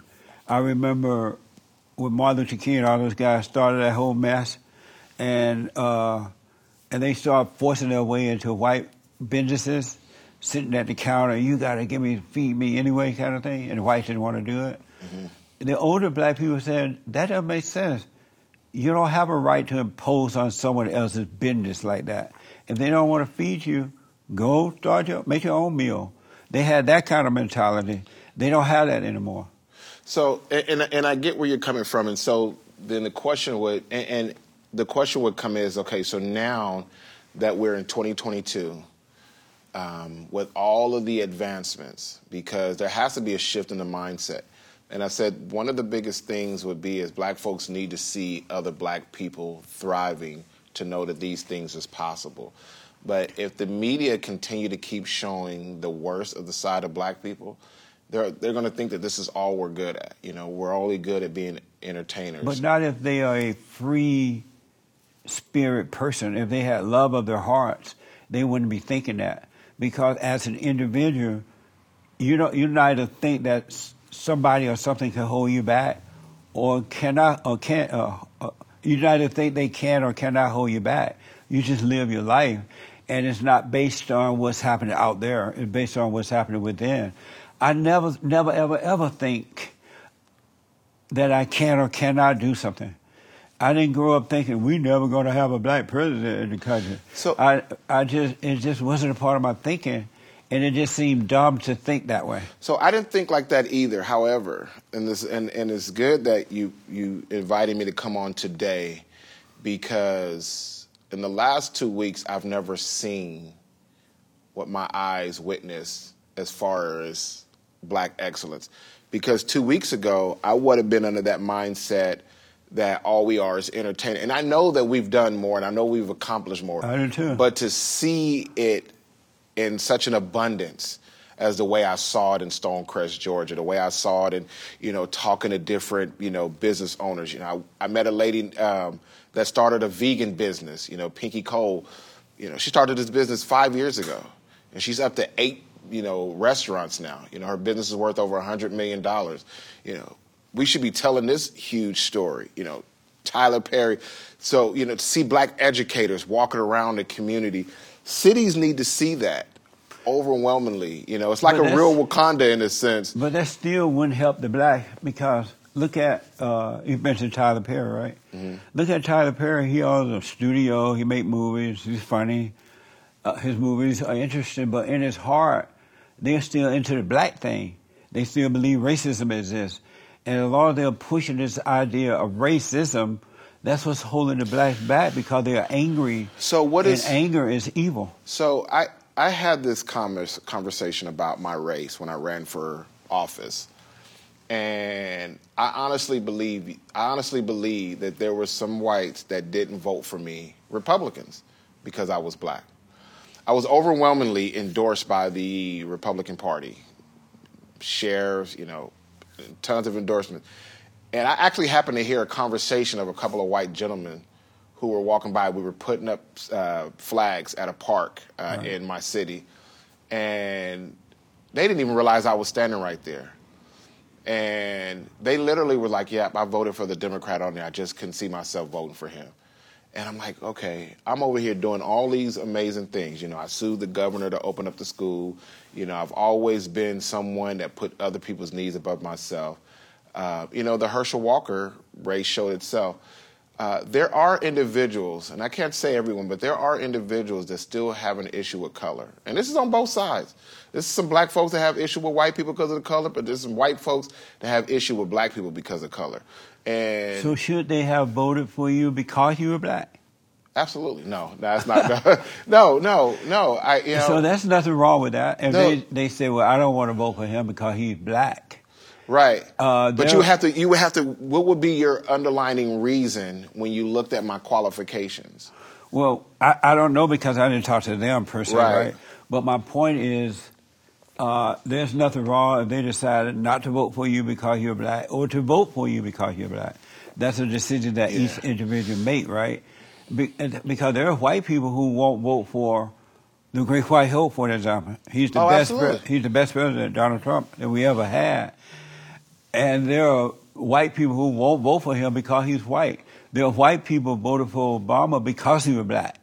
I remember when Martin Luther King and all those guys started that whole mess, and uh, and they started forcing their way into white businesses, sitting at the counter. You got to give me, feed me anyway, kind of thing. And the whites didn't want to do it. Mm-hmm. The older black people said that doesn't make sense. You don't have a right to impose on someone else's business like that. If they don't want to feed you, go start your make your own meal. They had that kind of mentality. They don't have that anymore. So, and, and and I get where you're coming from, and so then the question would, and, and the question would come is, okay, so now that we're in 2022, um, with all of the advancements, because there has to be a shift in the mindset. And I said one of the biggest things would be is black folks need to see other black people thriving to know that these things is possible. But if the media continue to keep showing the worst of the side of black people, they're they're going to think that this is all we're good at. You know, we're only good at being entertainers. But not if they are a free spirit person. If they had love of their hearts, they wouldn't be thinking that. Because as an individual, you don't you neither think that somebody or something can hold you back, or cannot or can't. Uh, uh, you neither think they can or cannot hold you back. You just live your life, and it's not based on what's happening out there. It's based on what's happening within. I never, never, ever, ever think that I can or cannot do something. I didn't grow up thinking we never going to have a black president in the country. So- I, I just, it just wasn't a part of my thinking, and it just seemed dumb to think that way. So I didn't think like that either. However, and this and, and it's good that you you invited me to come on today because in the last two weeks I've never seen what my eyes witnessed as far as black excellence. Because two weeks ago I would have been under that mindset that all we are is entertainment. And I know that we've done more and I know we've accomplished more. I do too. But to see it in such an abundance. as the way I saw it in Stonecrest, Georgia, the way I saw it in, you know, talking to different, you know, business owners. You know, I, I met a lady um, that started a vegan business, you know, Pinky Cole. You know, she started this business five years ago, and she's up to eight, you know, restaurants now. You know, her business is worth over a $100 million. You know, we should be telling this huge story, you know, Tyler Perry. So, you know, to see black educators walking around the community, cities need to see that overwhelmingly. You know, it's like But a real Wakanda in a sense. But that still wouldn't help the black because look at uh, you mentioned Tyler Perry, right? Mm-hmm. Look at Tyler Perry. He owns a studio. He make movies. He's funny. Uh, his movies are interesting, but in his heart, they're still into the black thing. They still believe racism exists, and a lot of them pushing this idea of racism. That's what's holding the blacks back because they are angry. So what is- anger is evil. So I I had this convers- conversation about my race when I ran for office, and I honestly believe I honestly believe that there were some whites that didn't vote for me, Republicans, because I was black. I was overwhelmingly endorsed by the Republican Party, shares, you know, tons of endorsements. And I actually happened to hear a conversation of a couple of white gentlemen who were walking by. We were putting up uh, flags at a park uh, in my city, and they didn't even realize I was standing right there. And they literally were like, "Yep, I voted for the Democrat on there. I just couldn't see myself voting for him." And I'm like, okay, I'm over here doing all these amazing things. You know, I sued the governor to open up the school. You know, I've always been someone that put other people's needs above myself. Uh, you know, the Herschel Walker race showed itself. Uh, there are individuals, and I can't say everyone, but there are individuals that still have an issue with color. And this is on both sides. This is some black folks that have issue with white people because of the color, but there's some white folks that have issue with black people because of color. And So should they have voted for you because you were black? Absolutely no. That's not. *laughs* no, no, no. I you know So that's nothing wrong with that. If No. they they say, well, I don't want to vote for him because he's black. Right. Uh, but you have to. You would have to. What would be your underlining reason when you looked at my qualifications? Well, I, I don't know because I didn't talk to them per se, Right. right? But my point is, uh, there's nothing wrong if they decided not to vote for you because you're black or to vote for you because you're black. That's a decision that each individual make, right? Be, because there are white people who won't vote for the Great White Hope, for example. He's the Oh, best. absolutely. he's the best president, Donald Trump, that we ever had. And there are white people who won't vote for him because he's white. There are white people who voted for Obama because he was black.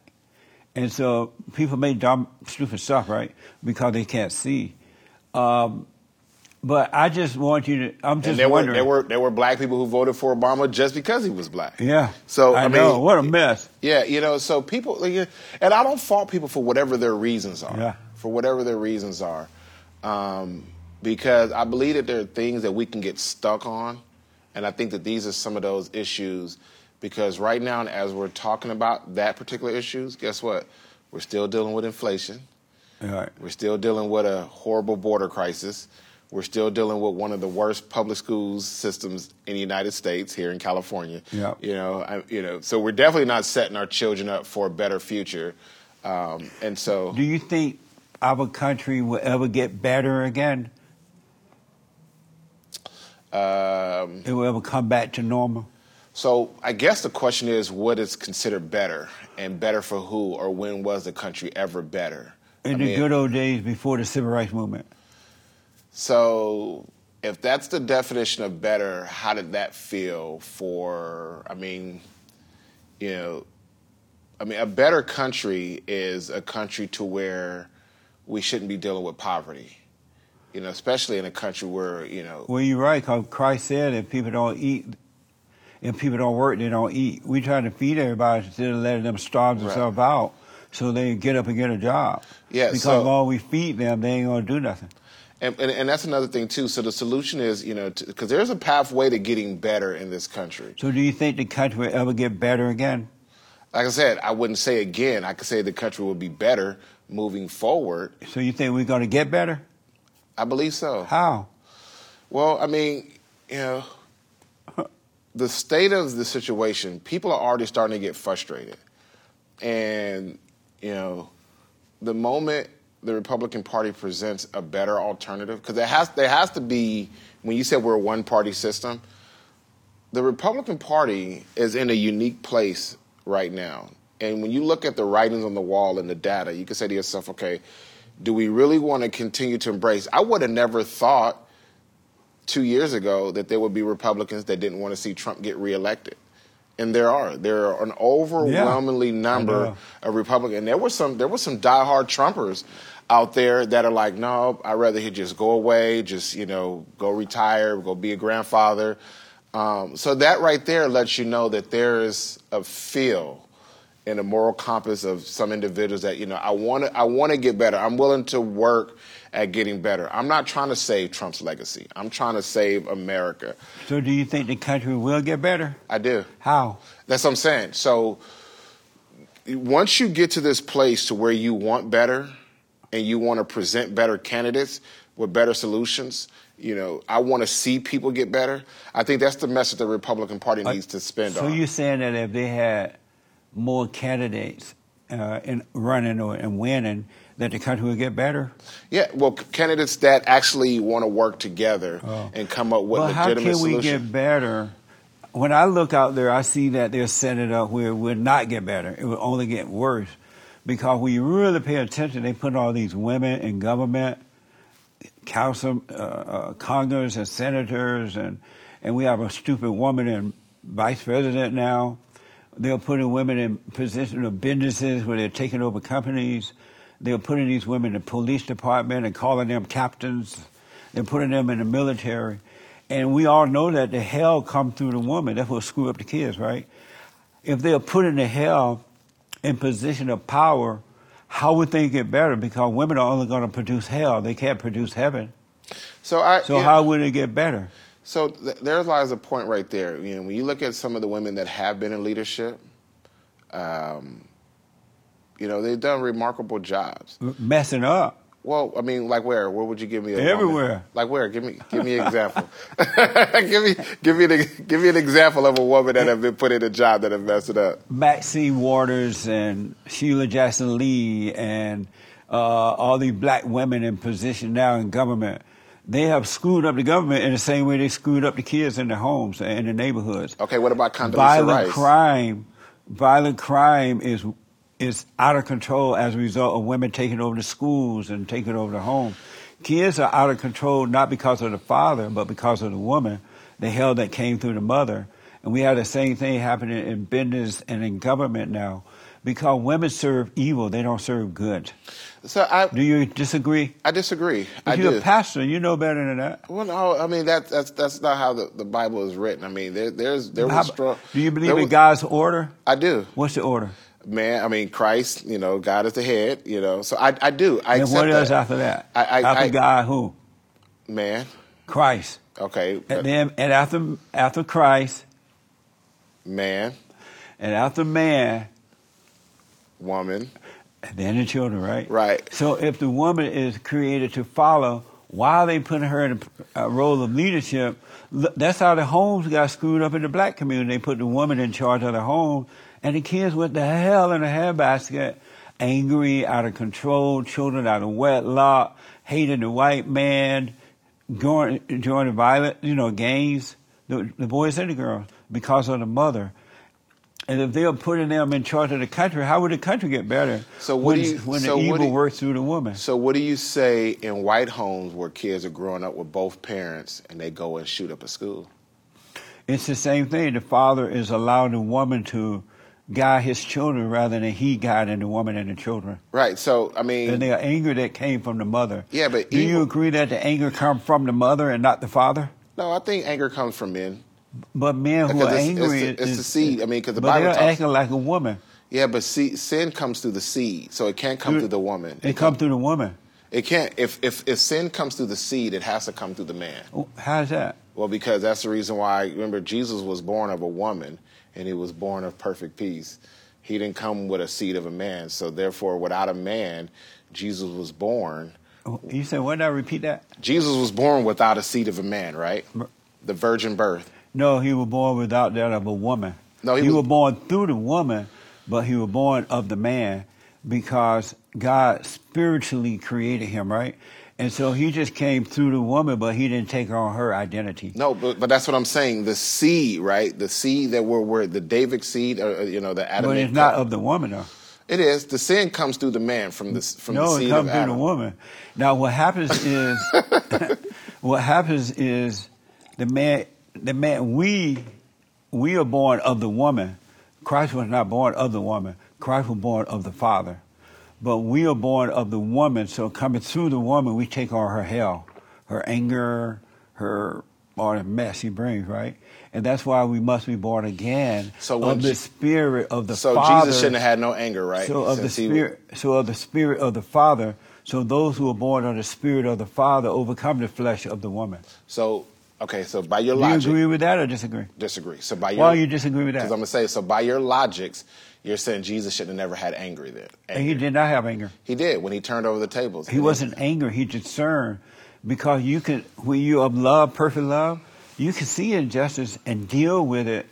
And so people make dumb, stupid stuff, right? Because they can't see. Um, but I just want you to, I'm just and there were wondering. there were there were black people who voted for Obama just because he was black. yeah. So I, I, know. mean, What a mess. Yeah, you know, so people, like, and I don't fault people for whatever their reasons are. Yeah. For whatever their reasons are, um, because I believe that there are things that we can get stuck on, and I think that these are some of those issues. Because right now, as we're talking about that particular issues, guess what? We're still dealing with inflation. Right. We're still dealing with a horrible border crisis. We're still dealing with one of the worst public schools systems in the United States here in California. Yeah. You know, I, you know, so we're definitely not setting our children up for a better future. Um, and so, Do you think our country will ever get better again? Um, It will ever come back to normal? so I guess the question is, what is considered better, and better for who, or when was the country ever better? In I the mean, good old days before the civil rights movement. So, if that's the definition of better, how did that feel for? I mean, you know, I mean, a better country is a country to where we shouldn't be dealing with poverty. You know, especially in a country where you know, Well, you're right, because Christ said if people don't eat, if people don't work, they don't eat. We try to feed everybody instead of letting them starve Right. themselves out so they get up and get a job. Yeah, Because so- while we feed them, they ain't going to do nothing. and, and and that's another thing too. So the solution is, you know, because there's a pathway to getting better in this country. So do you think the country will ever get better again? Like I said, I wouldn't say again. I could say the country will be better moving forward. So you think we're going to get better? I believe so. How? Well, I mean, you know, the state of the situation, people are already starting to get frustrated. And, you know, the moment the Republican Party presents a better alternative? Because there has there has to be when you said we're a one party system, the Republican Party is in a unique place right now. And when you look at the writings on the wall and the data, you can say to yourself, okay, do we really want to continue to embrace? I would have never thought two years ago that there would be Republicans that didn't want to see Trump get reelected. And there are. There are an overwhelmingly I number of Republicans. There were some there were some diehard Trumpers out there that are like, no, I'd rather he just go away, just, you know, go retire, go be a grandfather. Um, so that right there lets you know that there is a feel and a moral compass of some individuals that you know I want to I want to get better. I'm willing to work at getting better. I'm not trying to save Trump's legacy. I'm trying to save America. So do you think the country will get better? I do. How? That's what I'm saying. So once you get to this place to where you want better and you want to present better candidates with better solutions, you know, I want to see people get better. I think that's the message the Republican Party uh, needs to spend So on. So you're saying that if they had more candidates uh, in running or and winning, that the country would get better? Yeah, well, candidates that actually want to work together and come up with Well, how legitimate can we get better? When I look out there, I see that they're setting it up where it would not get better. It would only get worse. Because when you really pay attention, they put all these women in government, council, uh, uh, Congress, and senators, and and we have a stupid woman in vice president now. They're putting women in positions of businesses where they're taking over companies. They're putting these women in the police department and calling them captains. They're putting them in the military. And we all know that the hell come through the woman. That's what screw up the kids, right? If they're putting the hell in position of power, how would they get better? Because women are only going to produce hell. They can't produce heaven. so I, So how would it get better? So th- there lies a point right there. You know, when you look at some of the women that have been in leadership, um, you know, they've done remarkable jobs. Messing up. Well, I mean, like where? Where would you give me? A woman? Everywhere. Like where? Give me, give me an example. *laughs* give me, give me, an, give me an example of a woman that have been put in a job that have messed it up. Maxine Waters and Sheila Jackson Lee and uh, all these black women in position now in government, they have screwed up the government in the same way they screwed up the kids in their homes and in the neighborhoods. Okay, what about Condoleezza violent Rice? crime, violent crime is is out of control as a result of women taking over the schools and taking over the home. Kids are out of control not because of the father, but because of the woman, the hell that came through the mother. And we have the same thing happening in business and in government now. Because women serve evil, they don't serve good. So I, Do you disagree? I disagree. I If you're do. a pastor, you know better than that. Well, no, I mean that, that's that's not how the, the Bible is written. I mean, there, there's there How- was strong. do you believe there in God's order? I do, What's the order? man. I mean, Christ. You know, God is the head. You know, so I I do. I and what else that. after that? I- I- after I- God, who? Man, Christ. okay, And then, and after after Christ, man, and after man, woman, and then the children, right? Right. So if the woman is created to follow, why they put her in a, role of leadership? That's how the homes got screwed up in the black community. They put the woman in charge of the home, and the kids went to hell in a handbasket, angry, out of control, children out of wedlock, hating the white man, going joining violent, you know, gangs, the, the boys and the girls, because of the mother. And if they're putting them in charge of the country, how would the country get better? So what when, do you- when so the what evil do you- works through the woman? So what do you say in white homes where kids are growing up with both parents and they go and shoot up a school? It's the same thing. The father is allowing the woman to guide his children rather than he guiding the woman and the children. Right. So I mean, And the anger that came from the mother. Yeah, but do you agree that the anger comes from the mother and not the father? no, I think anger comes from men. But men who Because are it's- angry, it's the- it's the seed. I mean, 'cause the but Bible they're talks- acting like a woman. Yeah, but see, sin comes through the seed, so it can't come through the woman. It come through the woman. It can't. If if if sin comes through the seed, it has to come through the man. Oh, How's that? Well, because that's the reason why. Remember, Jesus was born of a woman, and he was born of perfect peace. He didn't come with a seed of a man, so therefore, without a man, Jesus was born. Oh, You said, what did I repeat that? Jesus was born without a seed of a man, right? The virgin birth. No, he was born without that of a woman. No, he he, was- was, born through the woman, but he was born of the man. because God spiritually created him, right? And so he just came through the woman, but he didn't take on her identity. No, but, but that's what I'm saying. The seed, right? The seed that we're, we're the David seed, or, uh, you know, the Adam. But it's not of the woman, though. It is. The sin comes through the man from the from no, the it seed comes of through Adam. the woman. Now, what happens is, *laughs* *laughs* what happens is, the man, the man, we, we are born of the woman. Christ was not born of the woman. Christ was born of the Father. But we are born of the woman. So coming through the woman, we take on her hell, her anger, her all the mess he brings, right? And that's why we must be born again So of the spirit of the So Father. So Jesus shouldn't have had no anger, right? So of the Since spirit, so of the spirit of the Father. So those who are born of the spirit of the Father overcome the flesh of the woman. So okay, so by your logic Do you agree with that or disagree? disagree. So by your Why you disagree with that? Because I'm gonna say so by your logics, you're saying Jesus should have never had anger then. And he did not have anger. He did when he turned over the tables. He wasn't angry. He discerned because you can, when you of love, perfect love, you can see injustice and deal with it.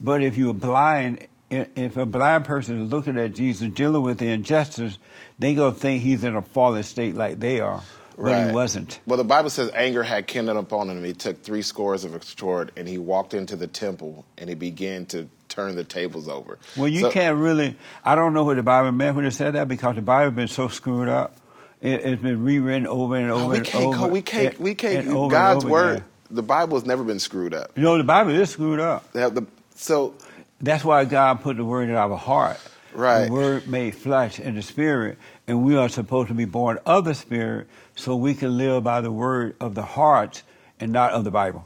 But if you're blind, if a blind person is looking at Jesus dealing with the injustice, they gonna think he's in a fallen state like they are, but he wasn't. Well, the Bible says anger had kindled upon him. He took three scores of a sword and he walked into the temple and he began to turn the tables over. Well, you So- can't really. I don't know what the Bible meant when it said that because the Bible has been so screwed up. It, it's been rewritten over and over No, we and can't. over. go, we can't. we can't. and over and God's word. again. The Bible has never been screwed up. You know, the Bible is screwed up. Have the- so That's why God put the word in our heart. Right. The word made flesh in the spirit, and we are supposed to be born of the spirit so we can live by the word of the heart and not of the Bible.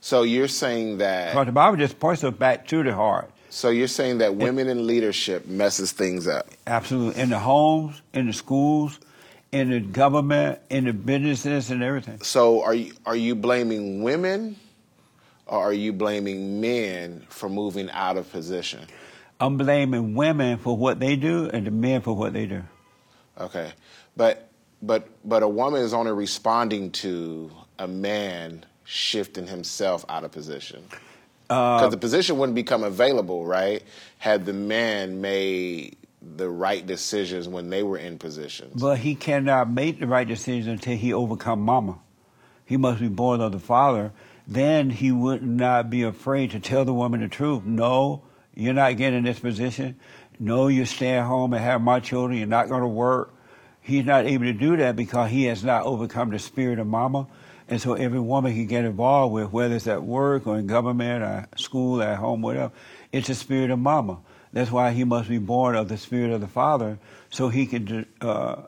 so you're saying that. Because the Bible just points us back to the heart. So you're saying that women in leadership messes things up. Absolutely. In the homes, in the schools, in the government, in the businesses, and everything. So are you are you blaming women, or are you blaming men for moving out of position? I'm blaming women for what they do and the men for what they do. Okay, but but but a woman is only responding to a man shifting himself out of position Uh, because the position wouldn't become available, right? Had the man made the right decisions when they were in positions. But he cannot make the right decisions until he overcome mama. He must be born of the father. Then he would not be afraid to tell the woman the truth. No, you're not getting in this position. No, you stay at home and have my children. You're not going to work. He's not able to do that because he has not overcome the spirit of mama. And so every woman he get involved with, whether it's at work or in government or school, at home, whatever, it's the spirit of mama. That's why he must be born of the spirit of the father so he can uh,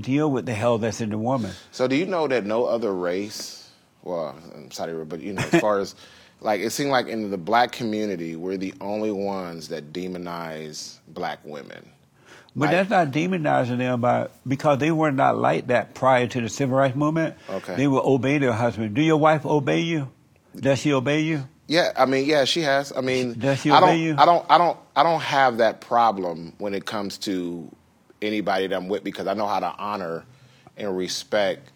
deal with the hell that's in the woman. So do you know that no other race, well, I'm sorry, but you know, as far as *laughs* like it seemed like in the black community, we're the only ones that demonize black women. But Right. that's not demonizing them by because they were not like that prior to the civil rights movement. Okay. They will obey their husband. Do your wife obey you? Does she obey you? Yeah, I mean, yeah, she has. I mean, Does she I don't, obey you? I don't, I don't, I don't have that problem when it comes to anybody that I'm with because I know how to honor and respect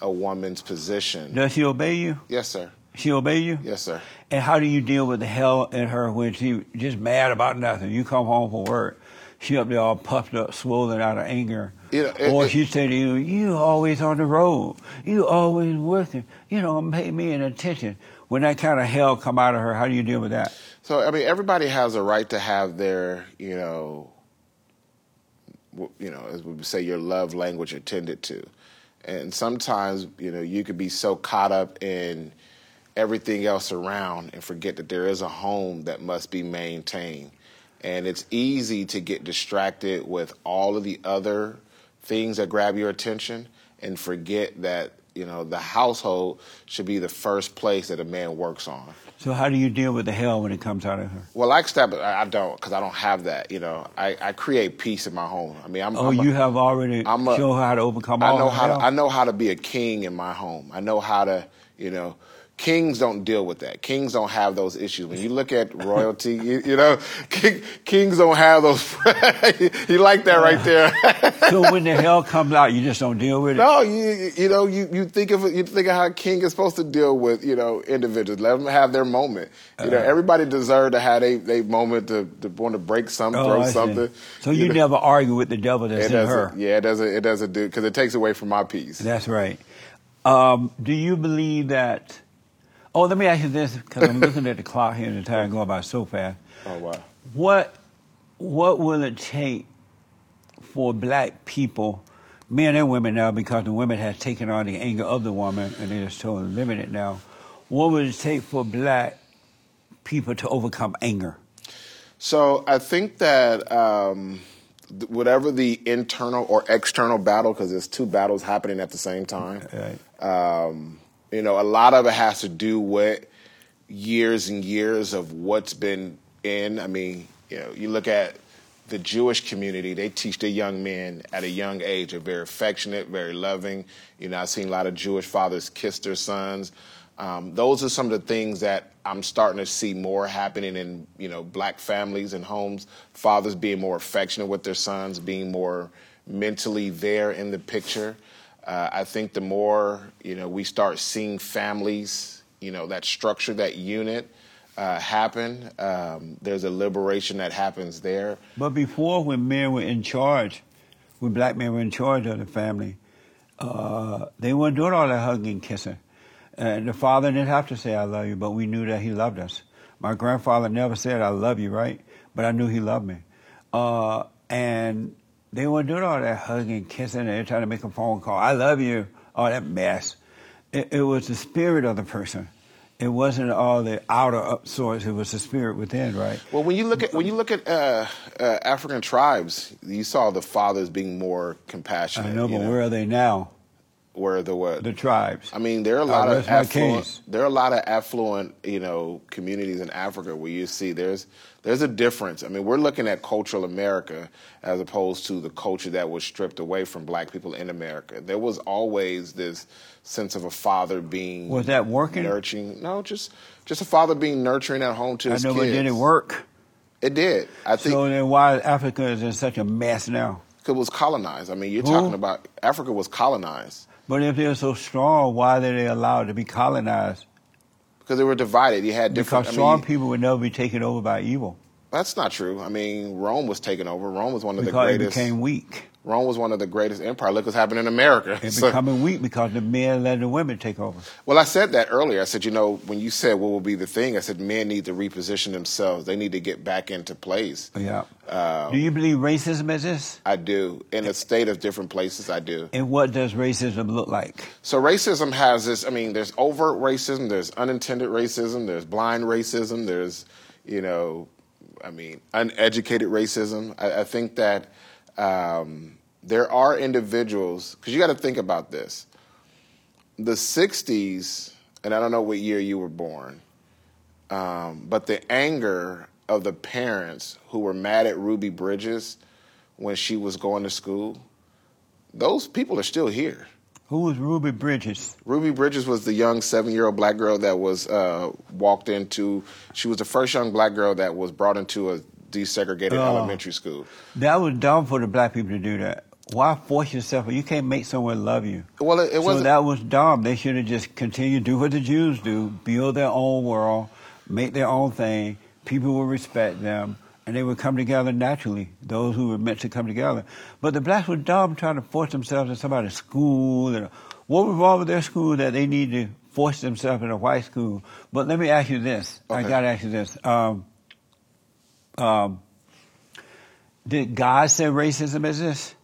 a woman's position. Does she obey you? Yes, sir. She obey you? Yes, sir. And how do you deal with the hell in her when she just mad about nothing? You come home from work, she up there all puffed up, swollen out of anger. You know, it- or it- she say to you, you always on the road. You always working. You don't pay me an attention. When that kind of hell come out of her, how do you deal with that? So I mean, everybody has a right to have their, you know, you know, as we would say, your love language attended to, and sometimes, you know, you could be so caught up in everything else around and forget that there is a home that must be maintained, and it's easy to get distracted with all of the other things that grab your attention and forget that you know the household should be the first place that a man works on. So how do you deal with the hell when it comes out of her? Well, I but I don't because I don't have that. You know, I, I create peace in my home. I mean, I'm. Oh, I'm a- you have already I'm a- shown her how to overcome I all know how to. I know how to be a king in my home. I know how to, you know, Kings don't deal with that. Kings don't have those issues. When you look at royalty, *laughs* you, you know, king, kings don't have those. *laughs* you like that right there. *laughs* so when the hell comes out, you just don't deal with it. No, you you know you, you think of you think of how a king is supposed to deal with you know individuals. Let them have their moment. You know, everybody deserves to have a they moment to, to want to break something, Oh, throw something. So you, know. never argue with the devil that's It in her. Yeah, it doesn't. It doesn't do because it takes away from my peace. That's right. Um, do you believe that? Oh, let me ask you this because I'm looking at the clock here and the time going by so fast. Oh wow. What what will it take for black people, men and women now, because the women has taken on the anger of the woman and they just totally living it now. What would it take for black people to overcome anger? So I think that um, whatever the internal or external battle, because there's two battles happening at the same time. Right. Um, you know, a lot of it has to do with years and years of what's been in. I mean, you know, you look at the Jewish community, they teach their young men at a young age. They're very affectionate, very loving. You know, I've seen a lot of Jewish fathers kiss their sons. Um, those are some of the things that I'm starting to see more happening in, you know, black families and homes. Fathers being more affectionate with their sons, being more mentally there in the picture. Uh, I think the more you know we start seeing families, you know, that structure, that unit uh, happen, um, there's a liberation that happens there. But before, when men were in charge, when black men were in charge of the family, uh, they weren't doing all that hugging and kissing. And the father didn't have to say, I love you, but we knew that he loved us. My grandfather never said, I love you, right? But I knew he loved me. Uh, and they weren't doing all that hugging kissing and trying to make a phone call. I love you. All that mess. It, it was the spirit of the person. It wasn't all the outer up sorts. It was the spirit within, right? Well, when you look at when you look at uh, uh, African tribes, you saw the fathers being more compassionate. I know, you but where are they now? Where the what? The tribes. I mean, there are a I lot of affluent. There are a lot of affluent, you know, communities in Africa where you see there's there's a difference. I mean, we're looking at cultural America as opposed to the culture that was stripped away from Black people in America. There was always this sense of a father being Was that working? nurturing. No, just just a father being nurturing at home to I his know, kids. but did it work? It did. I think So then why Africa is in such a mess now? Because it was colonized. I mean, you're Who? talking about Africa was colonized But if they're so strong, why are they allowed to be colonized? because they were divided. You had different. Because I mean, strong people would never be taken over by evil. That's not true. I mean, Rome was taken over. Rome was one of the Because it greatest. became weak. Rome was one of the greatest empire. Look what's happening in America. It's *laughs* So- becoming weak because the men let the women take over. well, I said that earlier. I said, you know, when you said what will be the thing, I said men need to reposition themselves. They need to get back into place. Yeah. Um, do you believe racism exists? I do. In a state of different places, I do. And what does racism look like? So racism has this. I mean, there's overt racism, there's unintended racism, there's blind racism, there's, you know, I mean, uneducated racism. I, I think that um, there are individuals because you got to think about this. The '60s, and I don't know what year you were born, um, but the anger of the parents who were mad at Ruby Bridges when she was going to school, those people are still here. Who was Ruby Bridges? Ruby Bridges was the young seven-year-old black girl that was uh, walked into. She was the first young black girl that was brought into a desegregated Oh. elementary school. That was dumb for the black people to do that. Why force yourself? You can't make someone love you. Well, it, it wasn't. that was dumb. They should have just continued to do what the Jews do, build their own world, make their own thing. People will respect them, and they would come together naturally. Those who were meant to come together. But the blacks were dumb trying to force themselves in somebody's school. And what was wrong with their school that they need to force themselves in a white school? But let me ask you this. I got to ask you this. Um, um, did God say racism exists?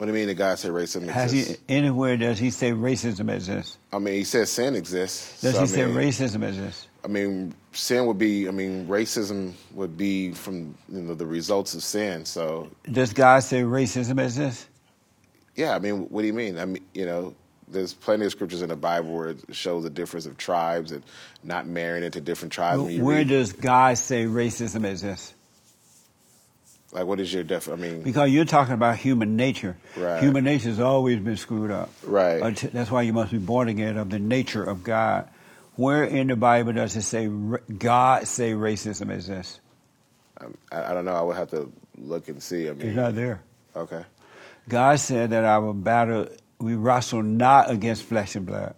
what do you mean the God said racism exists? Has he anywhere does he say racism exists? I mean, he says sin exists. Does so, he I say racism exists? I mean, sin would be. I mean, racism would be from you know the results of sin. So Does God say racism exists? yeah, I mean, what do you mean? I mean, you know, there's plenty of scriptures in the Bible where it shows the difference of tribes and not marrying into different tribes. Where read- does God say racism exists? like, what is your def? I mean, Because you're talking about human nature. Right. Human nature has always been screwed up. Right. That's why you must be born again of the nature of God. Where in the Bible does it say God say racism exists? Um, I, I don't know. I would have to look and see. I It's mean, not there. okay. God said that our battle, we wrestle not against flesh and blood,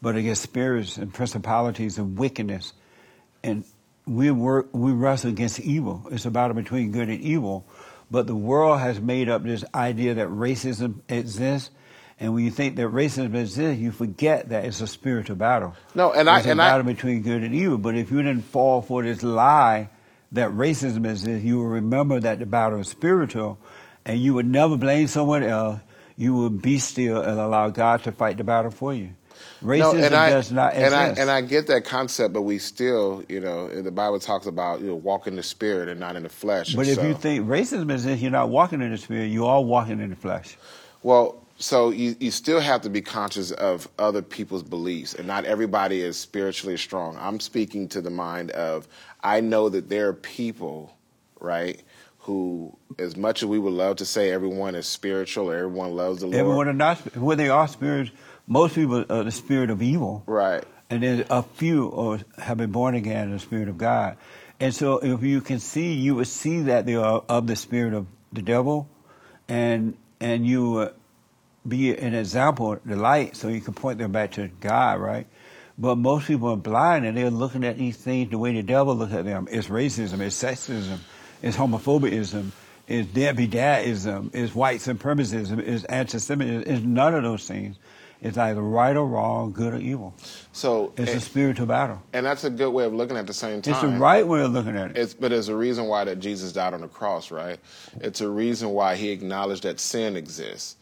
but against spirits and principalities and wickedness. And we work, we wrestle against evil. It's a battle between good and evil. But the world has made up this idea that racism exists. And when you think that racism exists, you forget that it's a spiritual battle. No, and I- it's a and I- battle between good and evil. But if you didn't fall for this lie that racism exists, you will remember that the battle is spiritual, and you would never blame someone else. You would be still and allow God to fight the battle for you. Racism and I, does not exist. and I and I get that concept, but we still, you know, the Bible talks about you know walk in the spirit and not in the flesh. but if you think racism exists, you're not walking in the spirit. You are walking in the flesh. Well, so you, you still have to be conscious of other people's beliefs, and not everybody is spiritually strong. I'm speaking to the mind of I know that there are people, right, who, as much as we would love to say everyone is spiritual or everyone loves the Lord, Everyone are not. Where they are spirits, most people are the spirit of evil. right? and then a few or have been born again in the Spirit of God. And so, if you can see, you would see that they are of the spirit of the devil, and and you would be an example, the light, so you can point them back to God, right? But most people are blind, and they're looking at these things the way the devil looks at them. It's racism, it's sexism, it's homophobism, it's Debbie Dadism, it's white supremacism, it's anti-Semitism. It's none of those things. It's either right or wrong, good or evil. So, It's a spiritual battle. and that's a good way of looking at the same time. It's the right way of looking at it. It's, but there's a reason why that Jesus died on the cross, right? It's a reason why he acknowledged that sin exists.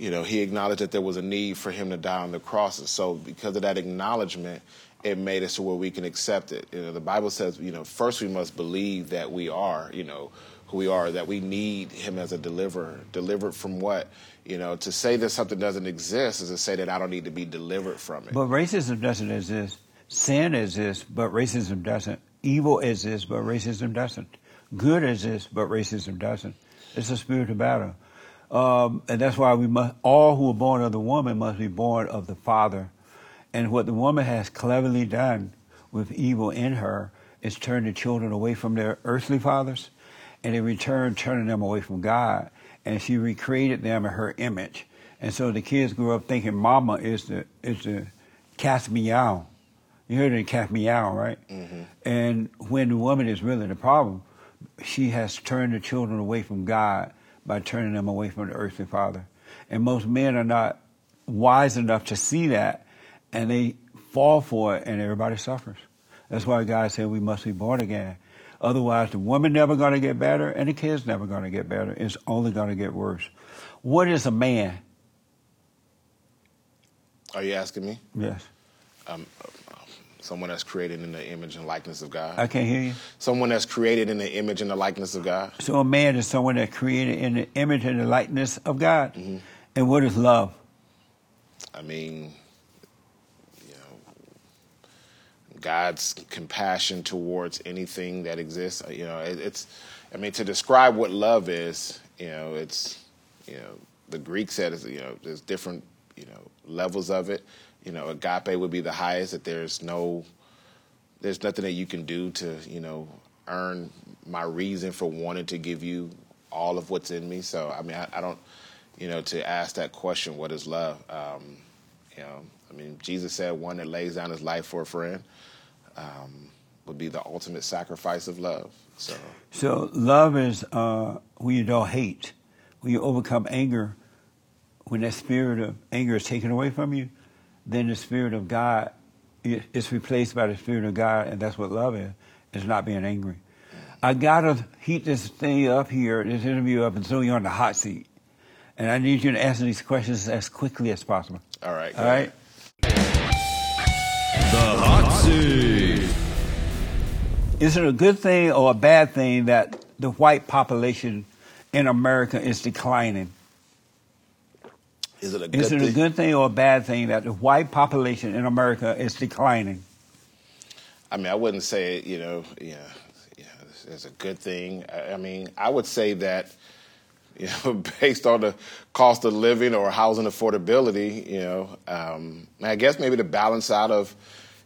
You know, he acknowledged that there was a need for him to die on the cross. And so, because of that acknowledgement, it made us to where we can accept it. You know, the Bible says, you know, first we must believe that we are, you know, who we are, that we need him as a deliverer. Delivered from what? You know, to say that something doesn't exist is to say that I don't need to be delivered from it. But racism doesn't exist. Sin exists, but racism doesn't. Evil exists, but racism doesn't. Good exists, but racism doesn't. It's a spiritual battle. Um, and that's why we must, all who are born of the woman must be born of the Father. And what the woman has cleverly done with evil in her is turn the children away from their earthly fathers and in return turning them away from God. And she recreated them in her image. And so the kids grew up thinking mama is the is the cast meow. You heard it cast meow, right? And when the woman is really the problem, she has turned the children away from God by turning them away from the earthly father. And most men are not wise enough to see that and they fall for it and everybody suffers. That's why God said we must be born again. Otherwise the woman never gonna get better and the kids never gonna get better. It's only gonna get worse. What is a man? Are you asking me? Yes. Um, someone that's created in the image and likeness of God. I can't hear you. Someone that's created in the image and the likeness of God. So a man is someone that created in the image and the likeness of God. Mm-hmm. And what is love? I mean, you know, God's compassion towards anything that exists. You know, it, it's. I mean, to describe what love is, you know, it's. You know, the Greek said, you know, there's different, you know, levels of it. You know, agape would be the highest. That there's no, there's nothing that you can do to, you know, earn my reason for wanting to give you all of what's in me. So, I mean, I, I don't, you know, to ask that question, what is love? Um, you know, I mean, Jesus said one that lays down his life for a friend um, would be the ultimate sacrifice of love. So, So love is uh, when you don't hate, when you overcome anger, when that spirit of anger is taken away from you, then the spirit of God is replaced by the spirit of God, and that's what love is. It's not being angry. I gotta heat this thing up here, this interview up, and throw you on the hot seat. And I need you to answer these questions as quickly as possible. all right. All right? The hot seat. Is it a good thing or a bad thing that the white population in America is declining? Is it a good Is it a thing? good thing or a bad thing that the white population in America is declining? I mean, I wouldn't say, you know, yeah, yeah, it's a good thing. I, I mean, I would say that, *laughs* you know, based on the cost of living or housing affordability, you know, um, I guess maybe to balance out of,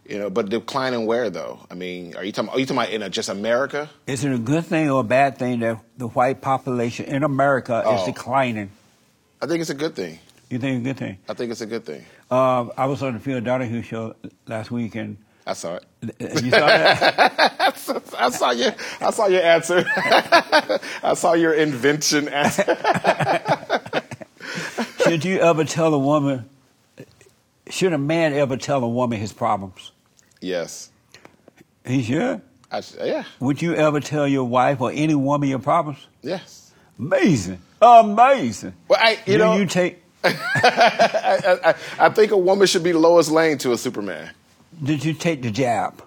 You know, but declining where though? I mean, are you talking? Are you talking about in a, just America? Is it a good thing or a bad thing that the white population in America is Oh. declining? I think it's a good thing. You think it's a good thing? I think it's a good thing. Uh, I was on the Phil Donahue show last week, and I saw it. you saw that. *laughs* I saw your. I saw your answer. *laughs* I saw your invention answer. *laughs* should you ever tell a woman? Should a man ever tell a woman his problems? Yes. He should. I, yeah. Would you ever tell your wife or any woman your problems? Yes. Amazing, amazing. Well, I. You Do know. you take? I, I, I think a woman should be Lois Lane to a Superman. Did you take the jab?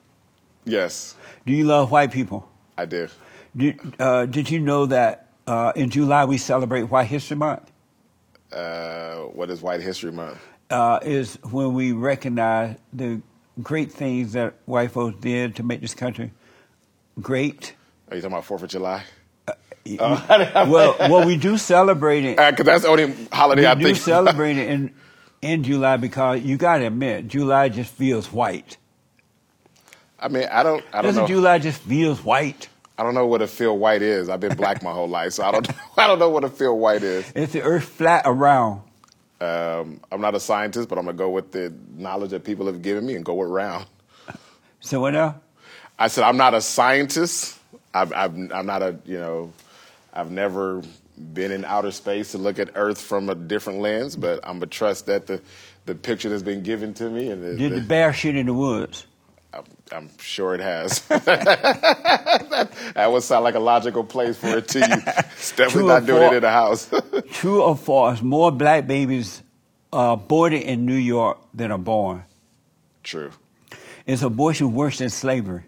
Yes, Do you love white people? I do. Did, uh, did you know that uh, in July we celebrate White History Month? Uh, what is White History Month? Uh, is when we recognize the great things that white folks did to make this country great. Are you talking about Fourth of July? *laughs* well, well, we do celebrate it. *laughs* Because that's the only holiday we I do think. celebrate it in in July because you got to admit, July just feels white. I mean, I don't. I don't Doesn't know. July just feels white? I don't know what a feel white is. I've been black my whole life, so I don't. *laughs* I don't know what a feel white is. Is the earth flat around? Um, I'm not a scientist, but I'm gonna go with the knowledge that people have given me and go around. So what else? I said I'm not a scientist. I've, I'm not a you know. I've never been in outer space to look at Earth from a different lens, but I'm gonna trust that the the picture that's been given to me and the, Did the- the bear shit in the woods? I'm, I'm sure it has. that, *laughs* that would sound like a logical place for it to you. *laughs* It's definitely True not doing it in the house. *laughs* True or false? More black babies are aborted in New York than are born. True. Is abortion worse than slavery?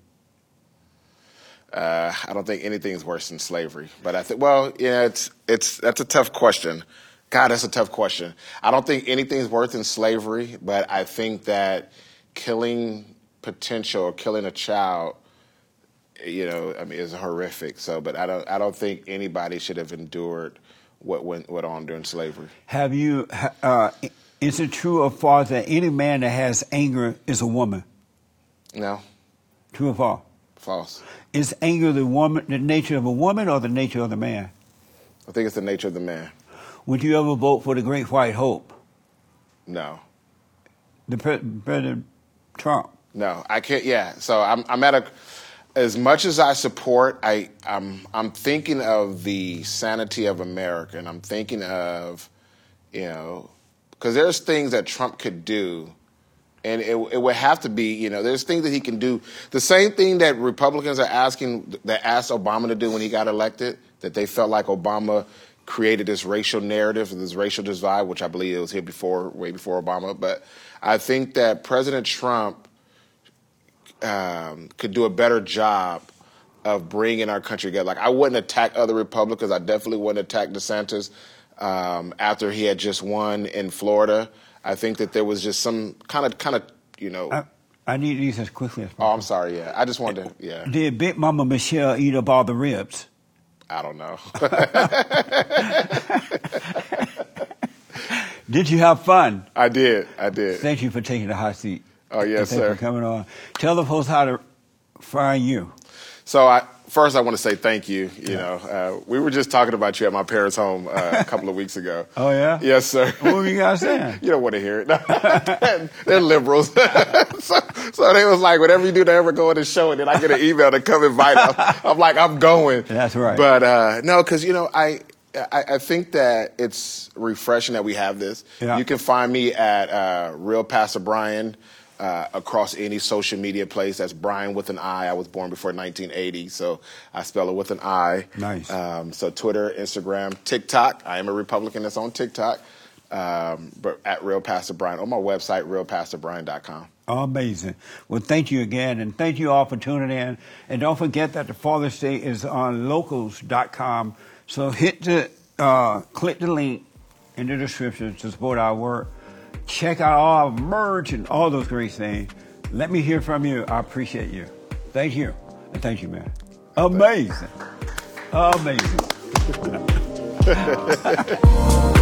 Uh, I don't think anything's worse than slavery, but I think well, yeah, it's it's that's a tough question. God, that's a tough question. I don't think anything's worse than slavery, but I think that killing potential or killing a child, you know, I mean, is horrific. So, but I don't I don't think anybody should have endured what went what on during slavery. Have you? Uh, is it true or false that any man that has anger is a woman? No, True or false? Is anger the woman, the nature of a woman, or the nature of the man? I think it's the nature of the man. Would you ever vote for the Great White Hope, No, the pre- President Trump? no, I can't. Yeah, so I'm I'm at a. As much as I support, I I'm I'm thinking of the sanity of America, and I'm thinking of, you know, because there's things that Trump could do, and it it would have to be, you know, there's things that he can do. The same thing that Republicans are asking that asked Obama to do when he got elected, that they felt like Obama created this racial narrative, this racial divide, which I believe it was here before, way before Obama. But I think that President Trump um, could do a better job of bringing our country together. Like I wouldn't attack other Republicans. I definitely wouldn't attack DeSantis um, after he had just won in Florida. I think that there was just some kind of kind of you know. I, I need these as quickly as oh. I'm sorry. Yeah, I just wanted to. Eh, yeah, Did Big Mama Michelle eat up all the ribs? I don't know. *laughs* Did you have fun? I did. I did. Thank you for taking the hot seat. Oh, yes, And thank you sir. for coming on. Tell the folks how to find you. So I first I want to say thank you. You know, uh, we were just talking about you at my parents' home uh, a couple of weeks ago. *laughs* Oh, yeah? Yes, sir. What were you guys saying? *laughs* You don't want to hear it. *laughs* They're liberals. so, so they was like, whatever you do to ever go on the show, and then I get an email to come invite them. I'm like, I'm going. That's right. But uh, no, because you know, I, I I think that it's refreshing that we have this. Yeah. You can find me at uh, Real Pastor Brian. Uh, across any social media place, that's Brian with an I. I was born before 1980, so I spell it with an I. Nice. Um, so Twitter, Instagram, TikTok. I am a Republican that's on TikTok. Um, but at Real Pastor Brian on my website, realpastorbrian.com. Amazing. Well, thank you again, and thank you all for tuning in. And don't forget that the Fallen State is on locals.com. So hit the, uh, click the link in the description to support our work. Check out all our merch and all those great things. Let me hear from you. I appreciate you. Thank you. And thank you, man. Amazing. Amazing. *laughs*